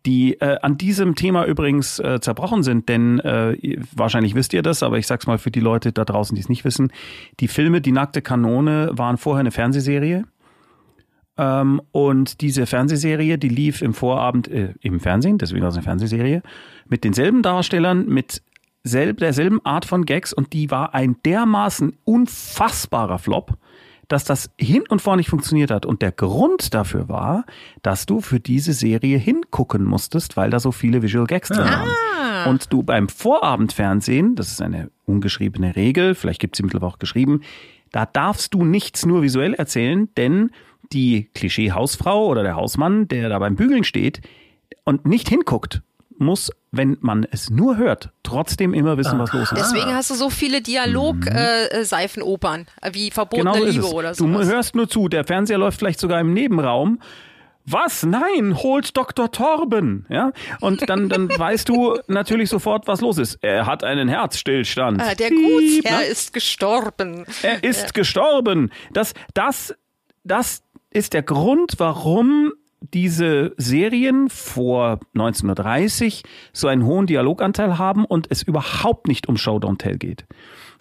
die äh, an diesem Thema übrigens äh, zerbrochen sind, denn äh, wahrscheinlich wisst ihr das, aber ich sag's mal für die Leute da draußen, die es nicht wissen. Die Filme Die nackte Kanone waren vorher eine Fernsehserie. Ähm, und diese Fernsehserie, die lief im Vorabend äh, im Fernsehen, deswegen war es eine Fernsehserie, mit denselben Darstellern, mit selb, derselben Art von Gags und die war ein dermaßen unfassbarer Flop, dass das hin und vor nicht funktioniert hat. Und der Grund dafür war, dass du für diese Serie hingucken musstest, weil da so viele Visual Gags drin waren. Und du beim Vorabendfernsehen, das ist eine ungeschriebene Regel, vielleicht gibt es sie mittlerweile auch geschrieben, da darfst du nichts nur visuell erzählen, denn die Klischee-Hausfrau oder der Hausmann, der da beim Bügeln steht und nicht hinguckt, muss, wenn man es nur hört, trotzdem immer wissen, was los ist. Deswegen hast du so viele Dialog-Seifenopern, äh, wie Verbotene Genau so Liebe es. oder Du so. hörst nur zu, der Fernseher läuft vielleicht sogar im Nebenraum. Was? Nein, holt Dr. Torben, ja? Und dann, dann weißt du natürlich sofort, was los ist. Er hat einen Herzstillstand. Äh, der Piep, Gutsherr ne? ist gestorben. Er ist gestorben. Das, das, das ist der Grund, warum diese Serien vor 1930 so einen hohen Dialoganteil haben und es überhaupt nicht um Show Don't Tell geht.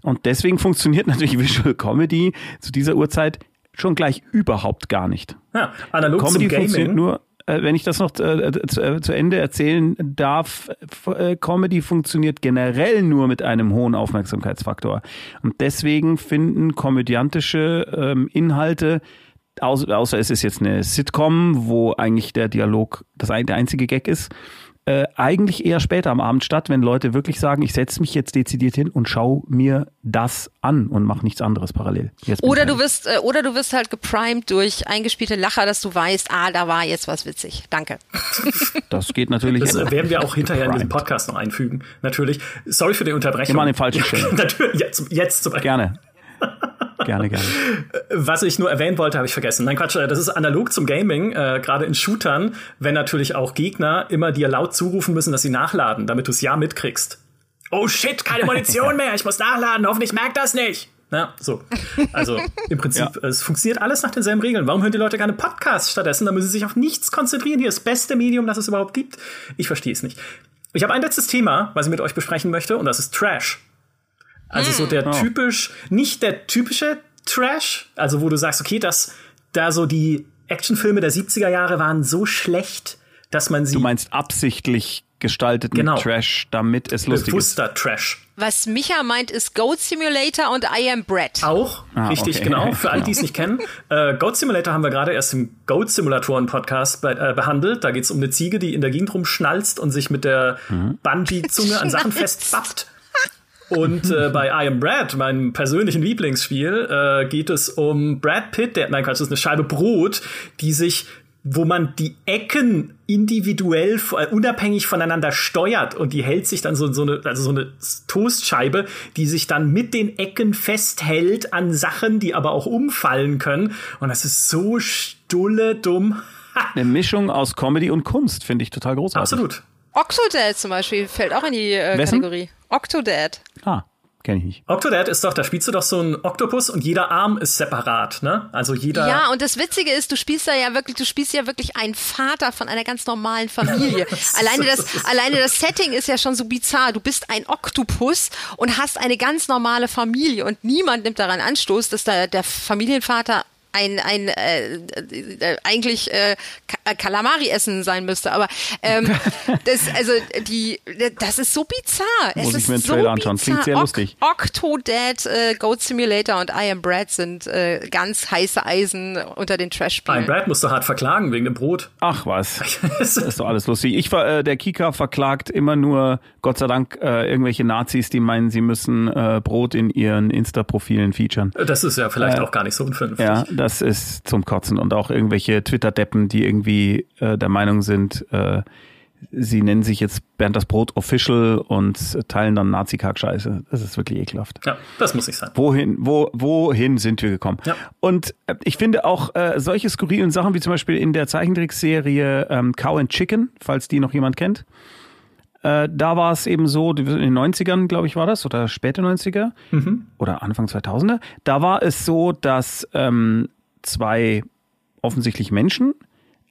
Und deswegen funktioniert natürlich Visual Comedy zu dieser Uhrzeit schon gleich überhaupt gar nicht. Ja, analog Comedy zum funktioniert Gaming. nur, äh, wenn ich das noch äh, zu, äh, zu Ende erzählen darf, äh, Comedy funktioniert generell nur mit einem hohen Aufmerksamkeitsfaktor. Und deswegen finden komödiantische ähm, Inhalte, außer, es ist jetzt eine Sitcom, wo eigentlich der Dialog das ein, der einzige Gag ist, äh, eigentlich eher später am Abend statt, wenn Leute wirklich sagen, ich setze mich jetzt dezidiert hin und schau mir das an und mache nichts anderes parallel. Oder du wirst, äh, oder du wirst halt geprimed durch eingespielte Lacher, dass du weißt, ah, da war jetzt was witzig. Danke. Das geht natürlich. Das äh, immer. werden wir auch hinterher in diesem Primed. Podcast noch einfügen. Natürlich. Sorry für die Unterbrechung. Immer an den falschen Stellen. Natürlich. Jetzt, jetzt zum Gerne. Gerne, gerne. Was ich nur erwähnen wollte, habe ich vergessen. Nein, Quatsch, äh, das ist analog zum Gaming, äh, gerade in Shootern, wenn natürlich auch Gegner immer dir laut zurufen müssen, dass sie nachladen, damit du es ja mitkriegst. Oh shit, keine Munition mehr, ich muss nachladen, hoffentlich merkt das nicht. Ja, so. Also im Prinzip, Ja. es funktioniert alles nach denselben Regeln. Warum hören die Leute gerne Podcasts stattdessen? Da müssen sie sich auf nichts konzentrieren. Hier ist das beste Medium, das es überhaupt gibt. Ich verstehe es nicht. Ich habe ein letztes Thema, was ich mit euch besprechen möchte, und das ist Trash. Also so der typisch, nicht der typische Trash, also wo du sagst, okay, dass da so die Actionfilme der 70er Jahre waren so schlecht, dass man sie Du meinst absichtlich gestalteten Genau. Trash, damit es lustig ist. bewusster Trash. Was Micha meint, ist Goat Simulator und I Am Brett. Auch, Ah, richtig, okay. genau. Für alle, die es nicht kennen. Äh, Goat Simulator haben wir gerade erst im Goat Simulatoren Podcast be äh, behandelt. Da geht es um eine Ziege, die in der Gegend rumschnalzt und sich mit der Mhm. Bungee-Zunge an Sachen festbappt. Und äh, bei I Am Brad, meinem persönlichen Lieblingsspiel, äh, geht es um Brad Pitt, der, nein, Quatsch, das ist eine Scheibe Brot, die sich, wo man die Ecken individuell, äh, unabhängig voneinander steuert und die hält sich dann so, so eine, also so eine Toastscheibe, die sich dann mit den Ecken festhält an Sachen, die aber auch umfallen können. Und das ist so stulle dumm. Eine Mischung aus Comedy und Kunst, finde ich total großartig. absolut. Octodad zum Beispiel fällt auch in die äh? Kategorie. Octodad. Ah, Kenne ich nicht. Octodad ist doch, da spielst du doch so einen Oktopus und jeder Arm ist separat, ne? Also jeder. Ja, und das Witzige ist, du spielst da ja wirklich, du spielst ja wirklich einen Vater von einer ganz normalen Familie. alleine das, alleine das Setting ist ja schon so bizarr. Du bist ein Oktopus und hast eine ganz normale Familie und niemand nimmt daran Anstoß, dass da der Familienvater ein, ein äh, äh, eigentlich äh, Kalamari-Essen sein müsste. Aber ähm, das, also die, das ist so bizarr. Muss es ich mir einen ist so Trailer anschauen. Klingt sehr bizarr. lustig. Octodad, äh, Goat Simulator und I Am Brad sind äh, ganz heiße Eisen unter den Ein Trash-Spielen. Brad musst du hart verklagen wegen dem Brot. Ach was, das ist doch alles lustig. Ich war, äh, der Kika verklagt immer nur, Gott sei Dank, äh, irgendwelche Nazis, die meinen, sie müssen äh, Brot in ihren Insta-Profilen featuren. Das ist ja vielleicht auch gar nicht so unvernünftig. Ja, das ist zum Kotzen. Und auch irgendwelche Twitter-Deppen, die irgendwie äh, der Meinung sind, äh, sie nennen sich jetzt Bernd das Brot Official und teilen dann Nazi-Kack-Scheiße. Das ist wirklich ekelhaft. Ja, das muss nicht sein. Wohin, wo, wohin sind wir gekommen? Ja. Und äh, ich finde auch äh, solche skurrilen Sachen wie zum Beispiel in der Zeichentrickserie ähm, Cow and Chicken, falls die noch jemand kennt. Äh, da war es eben so, in den 90ern, glaube ich, war das, oder späte 90er oder Anfang 2000er. Da war es so, dass ähm, zwei offensichtlich Menschen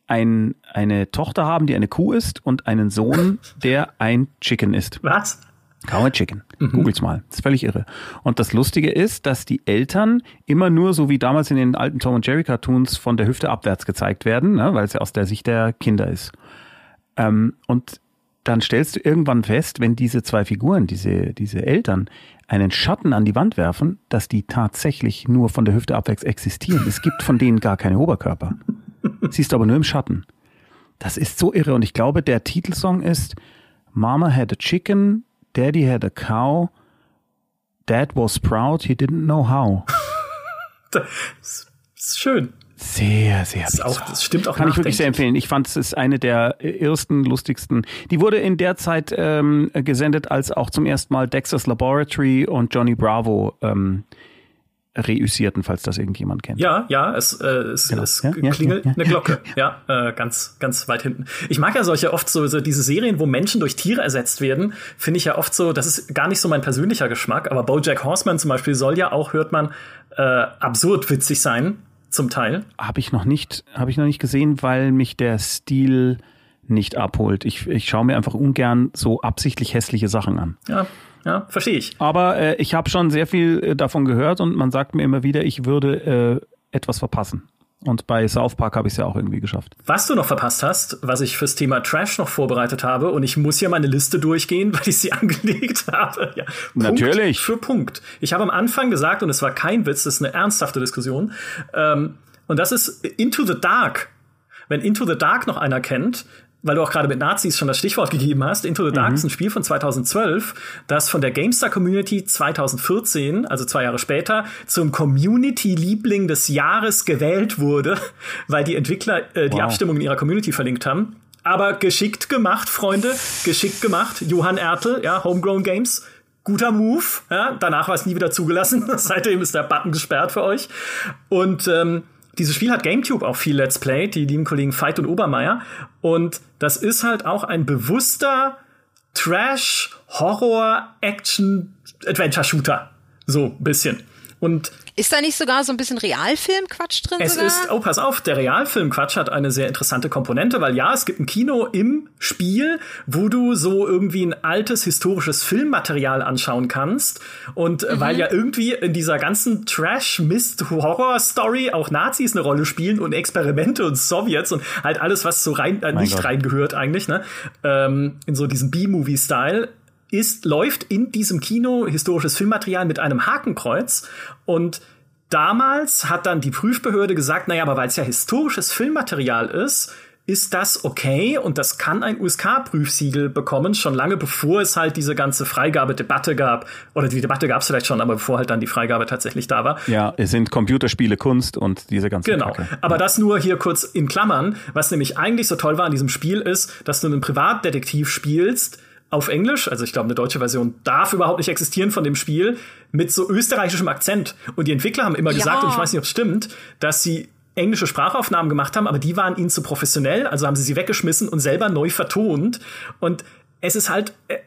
ein, eine Tochter haben, die eine Kuh ist und einen Sohn, der ein Chicken ist. Was? Cow Chicken. Googelt's mal. Das ist völlig irre. Und das Lustige ist, dass die Eltern immer nur, so wie damals in den alten Tom und Jerry Cartoons, von der Hüfte abwärts gezeigt werden, ne, weil es ja aus der Sicht der Kinder ist. Ähm, und dann stellst du irgendwann fest, wenn diese zwei Figuren, diese, diese Eltern, einen Schatten an die Wand werfen, dass die tatsächlich nur von der Hüfte abwärts existieren. Es gibt von denen gar keine Oberkörper. Siehst du aber nur im Schatten. Das ist so irre. Und ich glaube, der Titelsong ist Mama had a chicken, Daddy had a cow, Dad was proud, he didn't know how. Das ist schön. Sehr, sehr Das, auch, das stimmt auch Kann ich wirklich sehr empfehlen. Ich fand, es ist eine der ersten, lustigsten. Die wurde in der Zeit ähm, gesendet, als auch zum ersten Mal Dexter's Laboratory und Johnny Bravo ähm, reüssierten, falls das irgendjemand kennt. Ja, ja, es, äh, es, Genau. es ja, klingelt ja, ja. eine Glocke. Ja, äh, ganz, ganz weit hinten. Ich mag ja solche oft so, so diese Serien, wo Menschen durch Tiere ersetzt werden, finde ich ja oft so, das ist gar nicht so mein persönlicher Geschmack, aber BoJack Horseman zum Beispiel soll ja auch, hört man, äh, absurd witzig sein, zum Teil. Habe ich noch nicht, habe ich noch nicht gesehen, weil mich der Stil nicht abholt. Ich, ich schaue mir einfach ungern so absichtlich hässliche Sachen an. Ja, ja, verstehe ich. Aber äh, ich habe schon sehr viel äh, davon gehört und man sagt mir immer wieder, ich würde äh, etwas verpassen. Und bei South Park habe ich es ja auch irgendwie geschafft. Was du noch verpasst hast, was ich fürs Thema Trash noch vorbereitet habe, und ich muss hier meine Liste durchgehen, weil ich sie angelegt habe. Ja, Punkt Natürlich. Für Punkt. Ich habe am Anfang gesagt, und es war kein Witz, das ist eine ernsthafte Diskussion, ähm, und das ist Into the Dark. Wenn Into the Dark noch einer kennt, weil du auch gerade mit Nazis schon das Stichwort gegeben hast, Into the Dark ist ein Spiel von 2012, das von der GameStar Community 2014, also zwei Jahre später, zum Community-Liebling des Jahres gewählt wurde, weil die Entwickler äh, die Wow. Abstimmung in ihrer Community verlinkt haben. Aber geschickt gemacht, Freunde, geschickt gemacht. Johann Ertel, ja, Homegrown Games, guter Move. Ja, danach war es nie wieder zugelassen. Seitdem ist der Button gesperrt für euch. Und ähm, dieses Spiel hat GameTube auch viel Let's Play, die lieben Kollegen Veit und Obermeier. Und das ist halt auch ein bewusster Trash, Horror, Action, Adventure-Shooter. So ein bisschen. Und Ist da nicht sogar so ein bisschen Realfilm-Quatsch drin es sogar? ist, oh, pass auf, der Realfilm-Quatsch hat eine sehr interessante Komponente, weil ja, es gibt ein Kino im Spiel, wo du so irgendwie ein altes historisches Filmmaterial anschauen kannst. Und äh, weil ja irgendwie in dieser ganzen Trash-Mist-Horror-Story auch Nazis eine Rolle spielen und Experimente und Sowjets und halt alles, was so rein, äh, nicht Gott. reingehört eigentlich, ne? Ähm, in so diesem B-Movie-Style ist, läuft in diesem Kino historisches Filmmaterial mit einem Hakenkreuz und damals hat dann die Prüfbehörde gesagt, naja, aber weil es ja historisches Filmmaterial ist, ist das okay und das kann ein USK-Prüfsiegel bekommen, schon lange bevor es halt diese ganze Freigabedebatte gab. Oder die Debatte gab es vielleicht schon, aber bevor halt dann die Freigabe tatsächlich da war. Ja, es sind Computerspiele Kunst und diese ganze Genau. Kacke. Aber das nur hier kurz in Klammern. Was nämlich eigentlich so toll war an diesem Spiel ist, dass du einen Privatdetektiv spielst auf Englisch. Also ich glaube, eine deutsche Version darf überhaupt nicht existieren von dem Spiel mit so österreichischem Akzent. Und die Entwickler haben immer Ja. gesagt, und ich weiß nicht, ob es stimmt, dass sie englische Sprachaufnahmen gemacht haben, aber die waren ihnen zu professionell, also haben sie sie weggeschmissen und selber neu vertont. Und es ist halt, äh,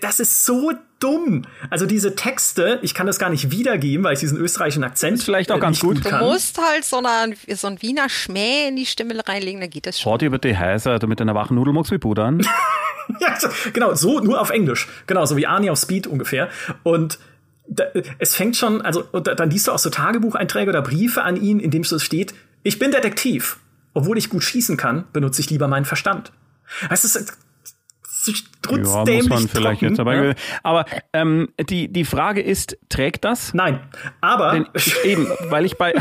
das ist so dumm. Also diese Texte, ich kann das gar nicht wiedergeben, weil ich diesen österreichischen Akzent ist vielleicht auch äh, ganz gut. Du musst halt so, eine, so ein Wiener Schmäh in die Stimme reinlegen, dann geht das schon. Hort über die Heiße, du mit deiner wachen Nudelmucks mit Pudern. ja, genau, so nur auf Englisch. Genau, so wie Arnie auf Speed ungefähr. Und da, es fängt schon, also dann liest du auch so Tagebucheinträge oder Briefe an ihn, in dem so steht, ich bin Detektiv. Obwohl ich gut schießen kann, benutze ich lieber meinen Verstand. Das ist ja, muss man vielleicht trocken, jetzt aber, ja? aber ähm, die die Frage ist, trägt das? Nein, aber Denn, eben, weil ich bei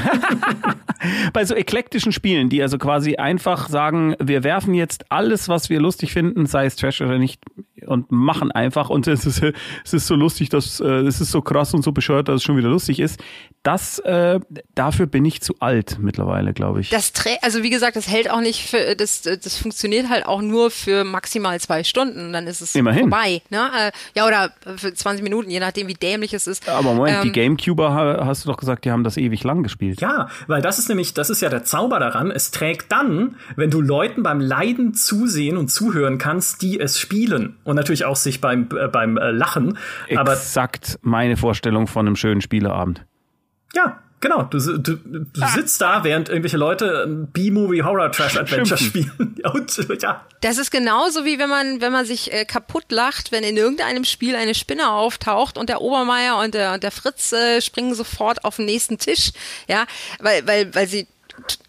bei so eklektischen Spielen, die also quasi einfach sagen, wir werfen jetzt alles, was wir lustig finden, sei es Trash oder nicht, und machen einfach und es ist, es ist so lustig, dass äh, es ist so krass und so bescheuert, dass es schon wieder lustig ist. Das äh, dafür bin ich zu alt mittlerweile, glaube ich. Das also wie gesagt, das hält auch nicht für das das funktioniert halt auch nur für maximal zwei Stunden, dann ist es Immerhin. vorbei, ne? Äh, ja oder für 20 Minuten, je nachdem wie dämlich es ist. Aber Moment, ähm, die Gamecuber hast du doch gesagt, die haben das ewig lang gespielt. Ja, weil das ist nämlich, das ist ja der Zauber daran. Es trägt dann, wenn du Leuten beim Leiden zusehen und zuhören kannst, die es spielen und natürlich auch sich beim, äh, beim äh, Lachen. Aber Exakt meine Vorstellung von einem schönen Spieleabend. Ja, Genau, du, du, du ah. sitzt da, während irgendwelche Leute B-Movie Horror Trash Adventure spielen. Und, ja. Das ist genauso wie wenn man, wenn man sich äh, kaputt lacht, wenn in irgendeinem Spiel eine Spinne auftaucht und der Obermeier und der, und der Fritz äh, springen sofort auf den nächsten Tisch. Ja, weil, weil, weil sie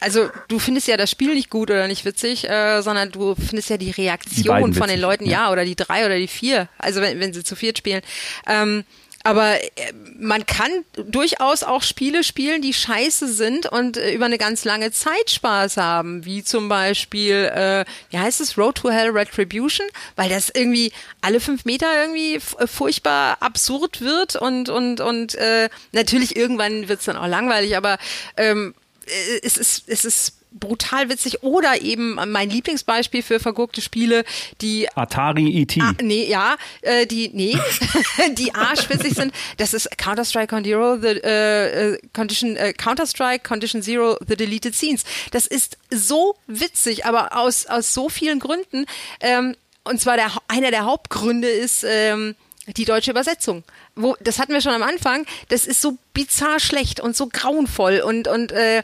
also du findest ja das Spiel nicht gut oder nicht witzig, äh, sondern du findest ja die Reaktion die von den Leuten, ja. ja. oder die drei oder die vier, also wenn, wenn sie zu viert spielen. Ähm, aber äh, man kann durchaus auch Spiele spielen, die scheiße sind und äh, über eine ganz lange Zeit Spaß haben, wie zum Beispiel, äh, wie heißt es, Road to Hell Retribution, weil das irgendwie alle fünf Meter irgendwie äh, furchtbar absurd wird und und und äh, natürlich irgendwann wird's dann auch langweilig, aber ähm, äh, es ist, es ist brutal witzig oder eben mein Lieblingsbeispiel für vergurkte Spiele, die Atari ET. Ah, nee, ja, äh, die nee, die arschwitzig sind. Das ist Counter Strike Zero, the äh, Condition äh, Counter Strike Condition Zero, the deleted scenes. Das ist so witzig, aber aus aus so vielen Gründen. Ähm, und zwar der einer der Hauptgründe ist ähm, die deutsche Übersetzung. Wo, das hatten wir schon am Anfang, das ist so bizarr schlecht und so grauenvoll und, und äh,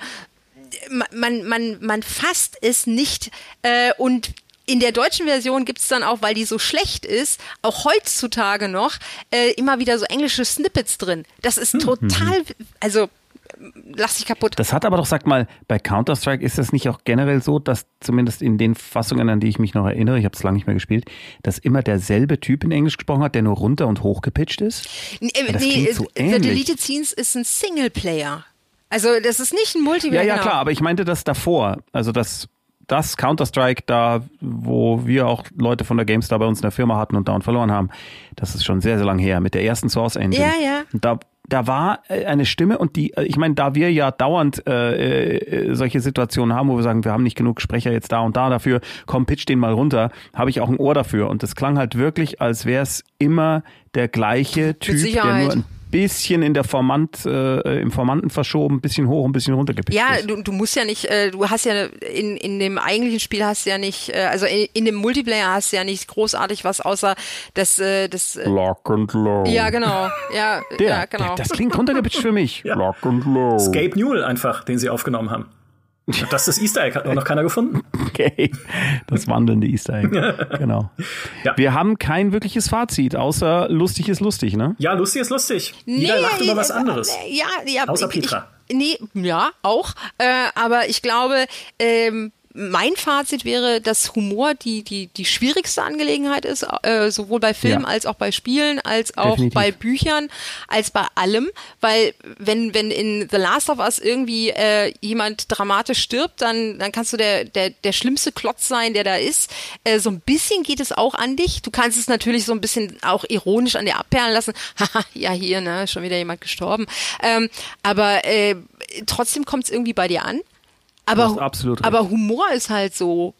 man, man, man fasst es nicht äh, und in der deutschen Version gibt es dann auch, weil die so schlecht ist, auch heutzutage noch äh, immer wieder so englische Snippets drin. Das ist hm. total, also lass dich kaputt. Das hat aber doch, sag mal, bei Counter-Strike ist das nicht auch generell so, dass zumindest in den Fassungen, an die ich mich noch erinnere, ich habe es lange nicht mehr gespielt, dass immer derselbe Typ in Englisch gesprochen hat, der nur runter und hoch gepitcht ist? Nee, das nee so The Deleted Scenes ist ein Singleplayer. Also das ist nicht ein Multiplayer. Ja, ja, genau. klar, aber ich meinte das davor. Also das das Counter-Strike da, wo wir auch Leute von der GameStar bei uns in der Firma hatten und dauernd verloren haben, das ist schon sehr, sehr lang her, mit der ersten Source Engine. Ja, ja. Und da da war äh, eine Stimme und die, äh, ich meine, da wir ja dauernd äh, äh, solche Situationen haben, wo wir sagen, wir haben nicht genug Sprecher jetzt da und da dafür, komm, pitch den mal runter, habe ich auch ein Ohr dafür. Und das klang halt wirklich, als wäre es immer der gleiche Typ, der nur ein bisschen in der Formant, äh, im Formanten verschoben, ein bisschen hoch, ein bisschen runtergepickt Ja, du, du musst ja nicht, äh, du hast ja in, in dem eigentlichen Spiel hast du ja nicht, äh, also in, in dem Multiplayer hast du ja nicht großartig was außer das, äh, das äh, Lock and Low. Ja, genau. Ja, der, ja genau. Der, das klingt runtergepitcht für mich. ja. Lock and Low. Escape Newell einfach, den sie aufgenommen haben. Das ist Easter Egg, hat noch keiner gefunden. Okay, das wandelnde Easter Egg. genau. Ja. Wir haben kein wirkliches Fazit, außer lustig ist lustig, ne? Ja, lustig ist lustig. Nee, Jeder lacht über was anderes. Ja, ja. Außer Petra. Ich, nee, ja, auch. Äh, aber ich glaube, ähm, mein Fazit wäre, dass Humor die, die, die schwierigste Angelegenheit ist, äh, sowohl bei Filmen ja. als auch bei Spielen, als auch Definitiv. bei Büchern, als bei allem. Weil wenn, wenn in The Last of Us irgendwie äh, jemand dramatisch stirbt, dann, dann kannst du der, der, der schlimmste Klotz sein, der da ist. Äh, so ein bisschen geht es auch an dich. Du kannst es natürlich so ein bisschen auch ironisch an dir abperlen lassen. Haha, ja hier, ne, schon wieder jemand gestorben. Ähm, aber äh, trotzdem kommt es irgendwie bei dir an. Aber, absolut aber Humor ist halt so.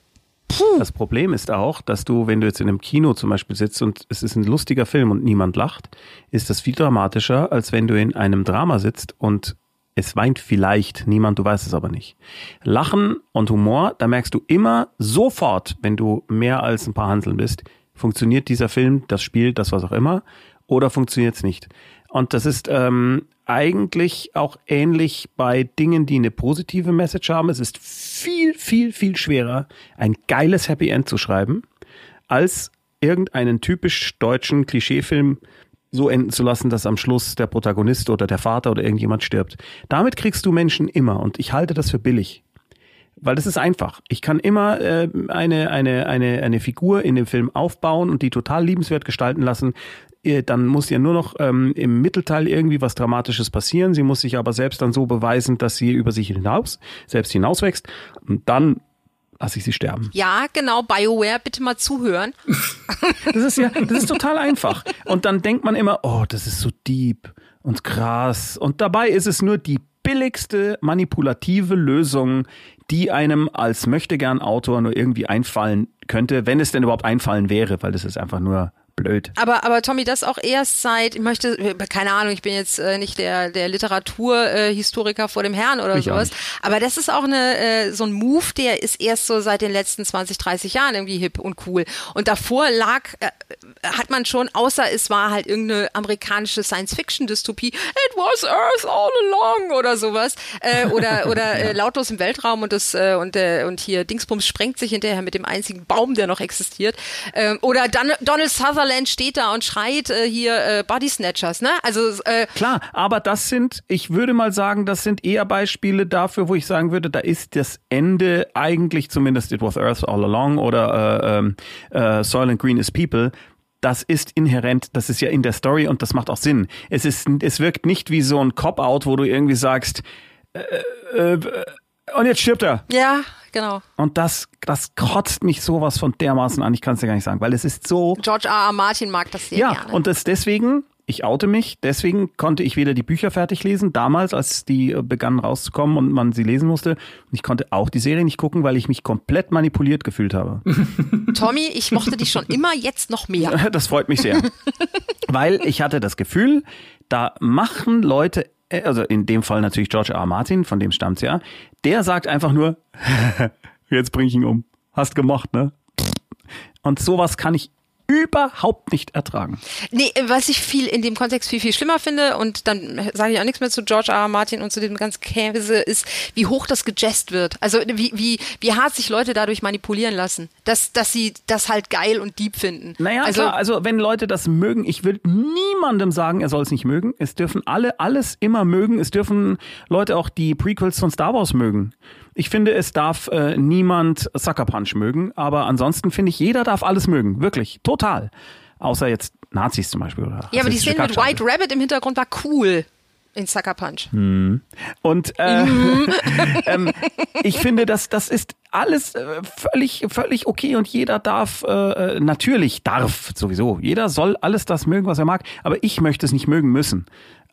Puh. Das Problem ist auch, dass du, wenn du jetzt in einem Kino zum Beispiel sitzt und es ist ein lustiger Film und niemand lacht, ist das viel dramatischer, als wenn du in einem Drama sitzt und es weint vielleicht niemand, du weißt es aber nicht. Lachen und Humor, da merkst du immer sofort, wenn du mehr als ein paar Hanseln bist, Funktioniert dieser Film, das Spiel, das was auch immer, oder funktioniert es nicht? Und das ist ähm, eigentlich auch ähnlich bei Dingen, die eine positive Message haben. Es ist viel, viel, viel schwerer, ein geiles Happy End zu schreiben, als irgendeinen typisch deutschen Klischeefilm so enden zu lassen, dass am Schluss der Protagonist oder der Vater oder irgendjemand stirbt. Damit kriegst du Menschen immer und ich halte das für billig. Weil das ist einfach. Ich kann immer äh, eine, eine, eine, eine Figur in dem Film aufbauen und die total liebenswert gestalten lassen. Äh, dann muss ihr nur noch ähm, im Mittelteil irgendwie was Dramatisches passieren. Sie muss sich aber selbst dann so beweisen, dass sie über sich hinaus, selbst hinauswächst. Und dann lasse ich sie sterben. Ja, genau, BioWare, bitte mal zuhören. Das ist ja, das ist total einfach. Und dann denkt man immer, oh, das ist so deep und krass. Und dabei ist es nur die billigste manipulative Lösung, die einem als möchtegern Autor nur irgendwie einfallen könnte, wenn es denn überhaupt einfallen wäre, weil das ist einfach nur blöd. Aber, aber Tommy, das auch erst seit, ich möchte, keine Ahnung, ich bin jetzt äh, nicht der, der Literaturhistoriker äh, vor dem Herrn oder Ich sowas, aber das ist auch eine, äh, so ein Move, der ist erst so seit den letzten 20, 30 Jahren irgendwie hip und cool. Und davor lag, äh, hat man schon, außer es war halt irgendeine amerikanische Science-Fiction-Dystopie, it was Earth all along oder sowas, äh, oder, oder äh, lautlos im Weltraum und das, äh, und, äh, und hier Dingsbums sprengt sich hinterher mit dem einzigen Baum, der noch existiert. Ähm, oder dann Donald Sutherland steht da und schreit äh, hier äh, Body Snatchers, ne? Also äh, Klar, aber das sind, ich würde mal sagen, das sind eher Beispiele dafür, wo ich sagen würde, da ist das Ende eigentlich zumindest It was Earth all along oder äh, ähm, äh, Soil and Green is People. Das ist inhärent, das ist ja in der Story und das macht auch Sinn. Es ist, es wirkt nicht wie so ein Cop-out, wo du irgendwie sagst, äh, äh, und jetzt stirbt er. ja, genau. Und das, das kotzt mich sowas von dermaßen an, ich kann es dir gar nicht sagen, weil es ist so George R. R. Martin mag das sehr ja, gerne. und das deswegen, ich oute mich, deswegen konnte ich weder die Bücher fertig lesen, damals, als die äh, begannen rauszukommen und man sie lesen musste. Und ich konnte auch die Serie nicht gucken, weil ich mich komplett manipuliert gefühlt habe. Tommy, ich mochte dich schon immer, jetzt noch mehr. Das freut mich sehr. weil ich hatte das Gefühl, da machen Leute, äh, also in dem Fall natürlich George R. R. Martin, von dem stammt's ja, der sagt einfach nur, jetzt bring ich ihn um. Hast gemacht, ne? Und sowas kann ich überhaupt nicht ertragen. Nee, was ich viel in dem Kontext viel, viel schlimmer finde, und dann sage ich auch nichts mehr zu George R. R. Martin und zu dem ganzen Käse, ist, wie hoch das gejazzt wird. Also wie, wie, wie hart sich Leute dadurch manipulieren lassen, dass, dass sie das halt geil und deep finden. Naja, also, klar, also wenn Leute das mögen, ich will niemandem sagen, er soll es nicht mögen. Es dürfen alle alles immer mögen. Es dürfen Leute auch die Prequels von Star Wars mögen. Ich finde, es darf äh, niemand Sucker Punch mögen, aber ansonsten finde ich, jeder darf alles mögen. Wirklich, total. Außer jetzt Nazis zum Beispiel. Oder ja, aber die Szene mit. White Rabbit im Hintergrund war cool in Sucker Punch. Und äh, ähm, ich finde, dass das ist alles äh, völlig, völlig okay und jeder darf, äh, natürlich darf sowieso, jeder soll alles das mögen, was er mag, aber ich möchte es nicht mögen müssen.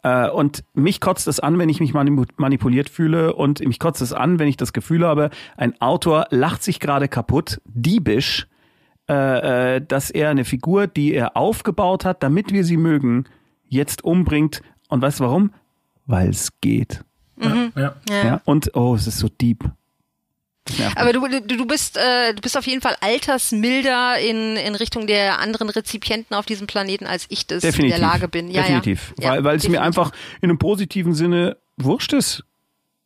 Äh, und mich kotzt es an, wenn ich mich manipu- manipuliert fühle und mich kotzt es an, wenn ich das Gefühl habe, ein Autor lacht sich gerade kaputt, diebisch, äh, äh, dass er eine Figur, die er aufgebaut hat, damit wir sie mögen, jetzt umbringt. Und weißt du warum? Weil es geht. Ja. Ja. Und oh, es ist so deep. Aber du, du, du bist äh, du bist auf jeden Fall altersmilder in, in Richtung der anderen Rezipienten auf diesem Planeten, als ich das definitiv. in der Lage bin. Ja, definitiv. Ja. weil weil es mir definitiv. einfach in einem positiven Sinne wurscht ist.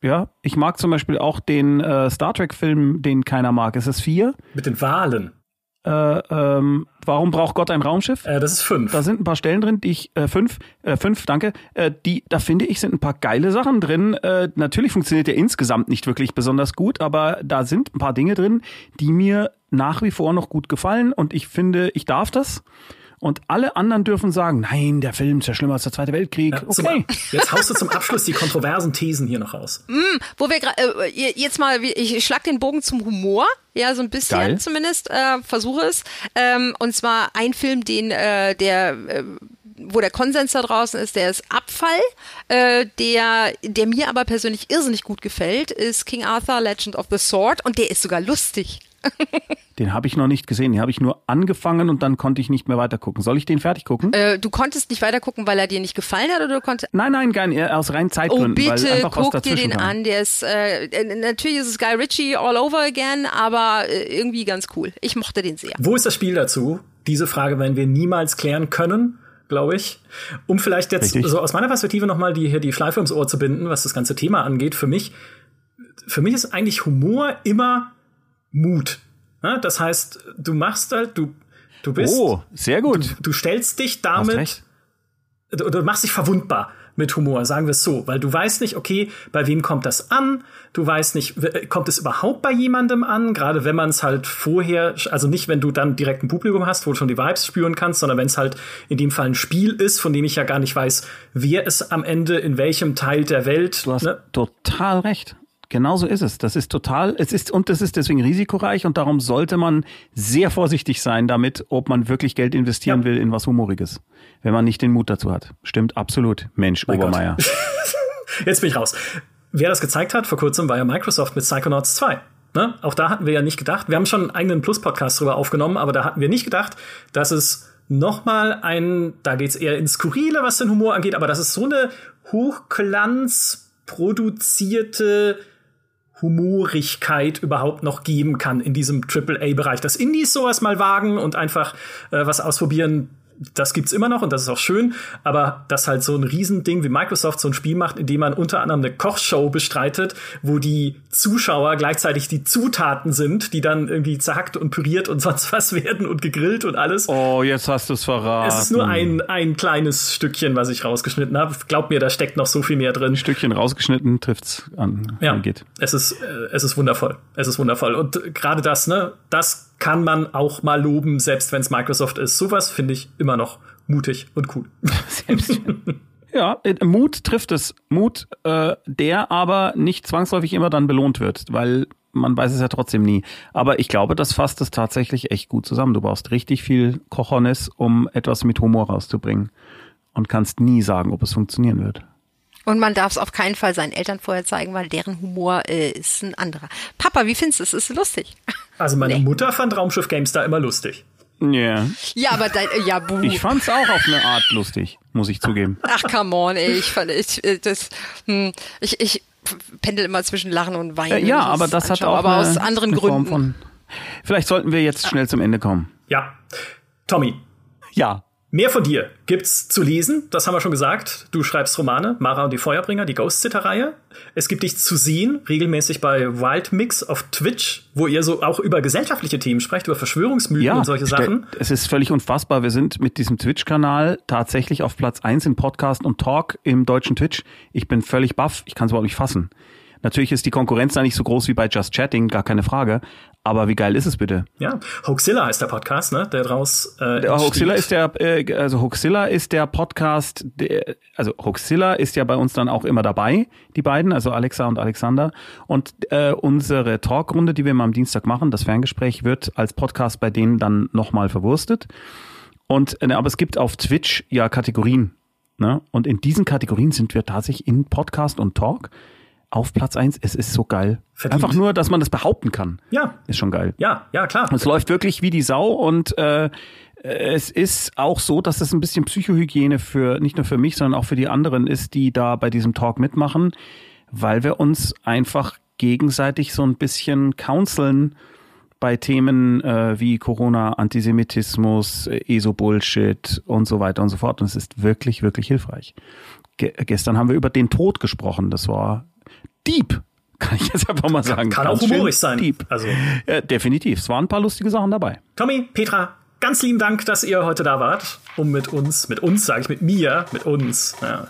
Ja, ich mag zum Beispiel auch den äh, Star Trek-Film, den keiner mag. Ist es vier? Mit den Wahlen. Äh, ähm, warum braucht Gott ein Raumschiff? Äh, das ist fünf. Da sind ein paar Stellen drin, die ich äh, fünf, äh, fünf, danke. Äh, die, da finde ich, sind ein paar geile Sachen drin. Äh, natürlich funktioniert der insgesamt nicht wirklich besonders gut, aber da sind ein paar Dinge drin, die mir nach wie vor noch gut gefallen und ich finde, ich darf das. Und alle anderen dürfen sagen, nein, der Film ist ja schlimmer als der Zweite Weltkrieg. Ja, zum- okay. Jetzt haust du zum Abschluss die kontroversen Thesen hier noch raus. Wo wir gerade äh, jetzt mal, ich schlag den Bogen zum Humor, ja so ein bisschen Geil. zumindest, äh, versuche es. Ähm, und zwar ein Film, den äh, der äh, wo der Konsens da draußen ist, der ist Abfall. Äh, der, der mir aber persönlich irrsinnig gut gefällt, ist King Arthur Legend of the Sword und der ist sogar lustig. Den habe ich noch nicht gesehen. Den habe ich nur angefangen und dann konnte ich nicht mehr weiter gucken. Soll ich den fertig gucken? Äh, du konntest nicht weiter gucken, weil er dir nicht gefallen hat oder du konntest nein, nein, gar nicht. Aus reinen Oh, Zeitgründen. weil bitte guck dir den kam. an. Der ist, äh, äh, natürlich ist es Guy Ritchie all over again, aber äh, irgendwie ganz cool. Ich mochte den sehr. Wo ist das Spiel dazu? diese Frage werden wir niemals klären können, glaube ich. Um vielleicht jetzt Richtig. so aus meiner Perspektive nochmal die, hier die Schleife ums Ohr zu binden, was das ganze Thema angeht. Für mich, für mich ist eigentlich Humor immer Mut. Ja, das heißt, du machst halt, du, du bist. Oh, sehr gut. Du, du stellst dich damit. Du, du machst dich verwundbar mit Humor, sagen wir es so, weil du weißt nicht, okay, bei wem kommt das an? Du weißt nicht, kommt es überhaupt bei jemandem an? Gerade wenn man es halt vorher, also nicht, wenn du dann direkt ein Publikum hast, wo du schon die Vibes spüren kannst, sondern wenn es halt in dem Fall ein Spiel ist, von dem ich ja gar nicht weiß, wer es am Ende in welchem Teil der Welt. Du hast ne? total recht. Genauso ist es. Das ist total, es ist, und das ist deswegen risikoreich und darum sollte man sehr vorsichtig sein damit, ob man wirklich Geld investieren ja. will in was Humoriges. Wenn man nicht den Mut dazu hat. Stimmt absolut. Mensch, mein Obermeier. Jetzt bin ich raus. Wer das gezeigt hat vor kurzem, war ja Microsoft mit Psychonauts 2. Ne? Auch da hatten wir ja nicht gedacht. Wir haben schon einen eigenen Plus-Podcast drüber aufgenommen, aber da hatten wir nicht gedacht, dass es nochmal ein, da geht's eher ins Skurrile, was den Humor angeht, aber das ist so eine Hochglanz produzierte Humorigkeit überhaupt noch geben kann in diesem AAA-Bereich. Dass Indies sowas mal wagen und einfach äh, was ausprobieren, das gibt's immer noch und das ist auch schön, aber dass halt so ein Riesending wie Microsoft so ein Spiel macht, in dem man unter anderem eine Kochshow bestreitet, wo die Zuschauer gleichzeitig die Zutaten sind, die dann irgendwie zerhackt und püriert und sonst was werden und gegrillt und alles. Oh, jetzt hast du es verraten. Es ist nur ein, ein kleines Stückchen, was ich rausgeschnitten habe. Glaub mir, da steckt noch so viel mehr drin. Ein Stückchen rausgeschnitten trifft's an. Ja, geht. Es ist, äh, es ist wundervoll. Es ist wundervoll. Und gerade das, ne, das kann man auch mal loben, selbst wenn es Microsoft ist. Sowas finde ich immer noch mutig und cool. Selbst. Ja, äh, Mut trifft es. Mut, äh, der aber nicht zwangsläufig immer dann belohnt wird, weil man weiß es ja trotzdem nie. Aber ich glaube, das fasst es tatsächlich echt gut zusammen. Du brauchst richtig viel Kochonis, um etwas mit Humor rauszubringen und kannst nie sagen, ob es funktionieren wird. Und man darf es auf keinen Fall seinen Eltern vorher zeigen, weil deren Humor äh, ist ein anderer. Papa, wie findest du es? Ist lustig? Also meine nee. Mutter fand Raumschiff GameStar immer lustig. Ja. Yeah. Ja, aber dein, ja, buh. Ich fand's auch auf eine Art lustig, muss ich zugeben. Ach, come on, ey, ich fand, ich, äh, das, hm, ich, ich pendel immer zwischen Lachen und Weinen. Äh, ja, aber das hat auch aber eine, aus anderen Gründen. Von, vielleicht sollten wir jetzt schnell zum Ende kommen. Ja. Tommy. Ja. Mehr von dir gibt's zu lesen, das haben wir schon gesagt. Du schreibst Romane, Mara und die Feuerbringer, die Ghost Sitter Reihe. Es gibt dich zu sehen, regelmäßig bei Wild Mix auf Twitch, wo ihr so auch über gesellschaftliche Themen sprecht, über Verschwörungsmythen ja, und solche Sachen. Es ist völlig unfassbar. Wir sind mit diesem Twitch-Kanal tatsächlich auf Platz eins in Podcast und Talk im deutschen Twitch. Ich bin völlig baff, ich kann es überhaupt nicht fassen. Natürlich ist die Konkurrenz da nicht so groß wie bei Just Chatting, gar keine Frage. Aber wie geil ist es bitte? Ja, Hoaxilla heißt der Podcast, ne? Der draus. Äh, der Hoaxilla ist der, äh, also Hoaxilla ist der Podcast. Der, also Hoaxilla ist ja bei uns dann auch immer dabei, die beiden, also Alexa und Alexander. Und äh, unsere Talkrunde, die wir mal am Dienstag machen, das Ferngespräch wird als Podcast bei denen dann nochmal verwurstet. Und äh, aber es gibt auf Twitch ja Kategorien. Ne? Und in diesen Kategorien sind wir tatsächlich in Podcast und Talk auf Platz eins. Es ist so geil. Verdient. Einfach nur, dass man das behaupten kann. Ja. Ist schon geil. Ja, ja, klar. Es läuft wirklich wie die Sau und äh, es ist auch so, dass es ein bisschen Psychohygiene für nicht nur für mich, sondern auch für die anderen ist, die da bei diesem Talk mitmachen, weil wir uns einfach gegenseitig so ein bisschen counseln bei Themen äh, wie Corona, Antisemitismus, ESO-Bullshit und so weiter und so fort. Und es ist wirklich, wirklich hilfreich. Ge gestern haben wir über den Tod gesprochen. Das war deep, kann ich jetzt einfach mal sagen. Kann, kann auch humorig sein. Deep. Also. Ja, definitiv. Es waren ein paar lustige Sachen dabei. Tommy, Petra, ganz lieben Dank, dass ihr heute da wart, um mit uns, mit uns, sage ich, mit mir, mit uns, ja,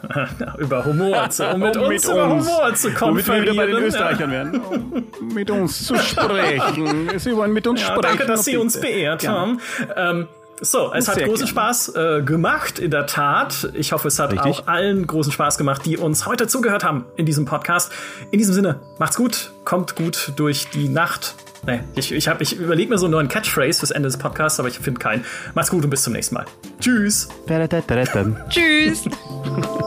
über Humor zu, um mit um uns mit über uns. Humor zu kommen. Womit wir wieder bei den Österreichern werden. Um mit uns zu sprechen. Sie wollen mit uns ja, sprechen. Danke, dass Sie uns beehrt haben. Ähm, so, es hat großen Spaß äh, gemacht, in der Tat. Ich hoffe, es hat Richtig. auch allen großen Spaß gemacht, die uns heute zugehört haben in diesem Podcast. In diesem Sinne, macht's gut, kommt gut durch die Nacht. Nee, ich, ich, ich überlege mir so einen neuen Catchphrase fürs Ende des Podcasts, aber ich finde keinen. Macht's gut und bis zum nächsten Mal. Tschüss. Tschüss.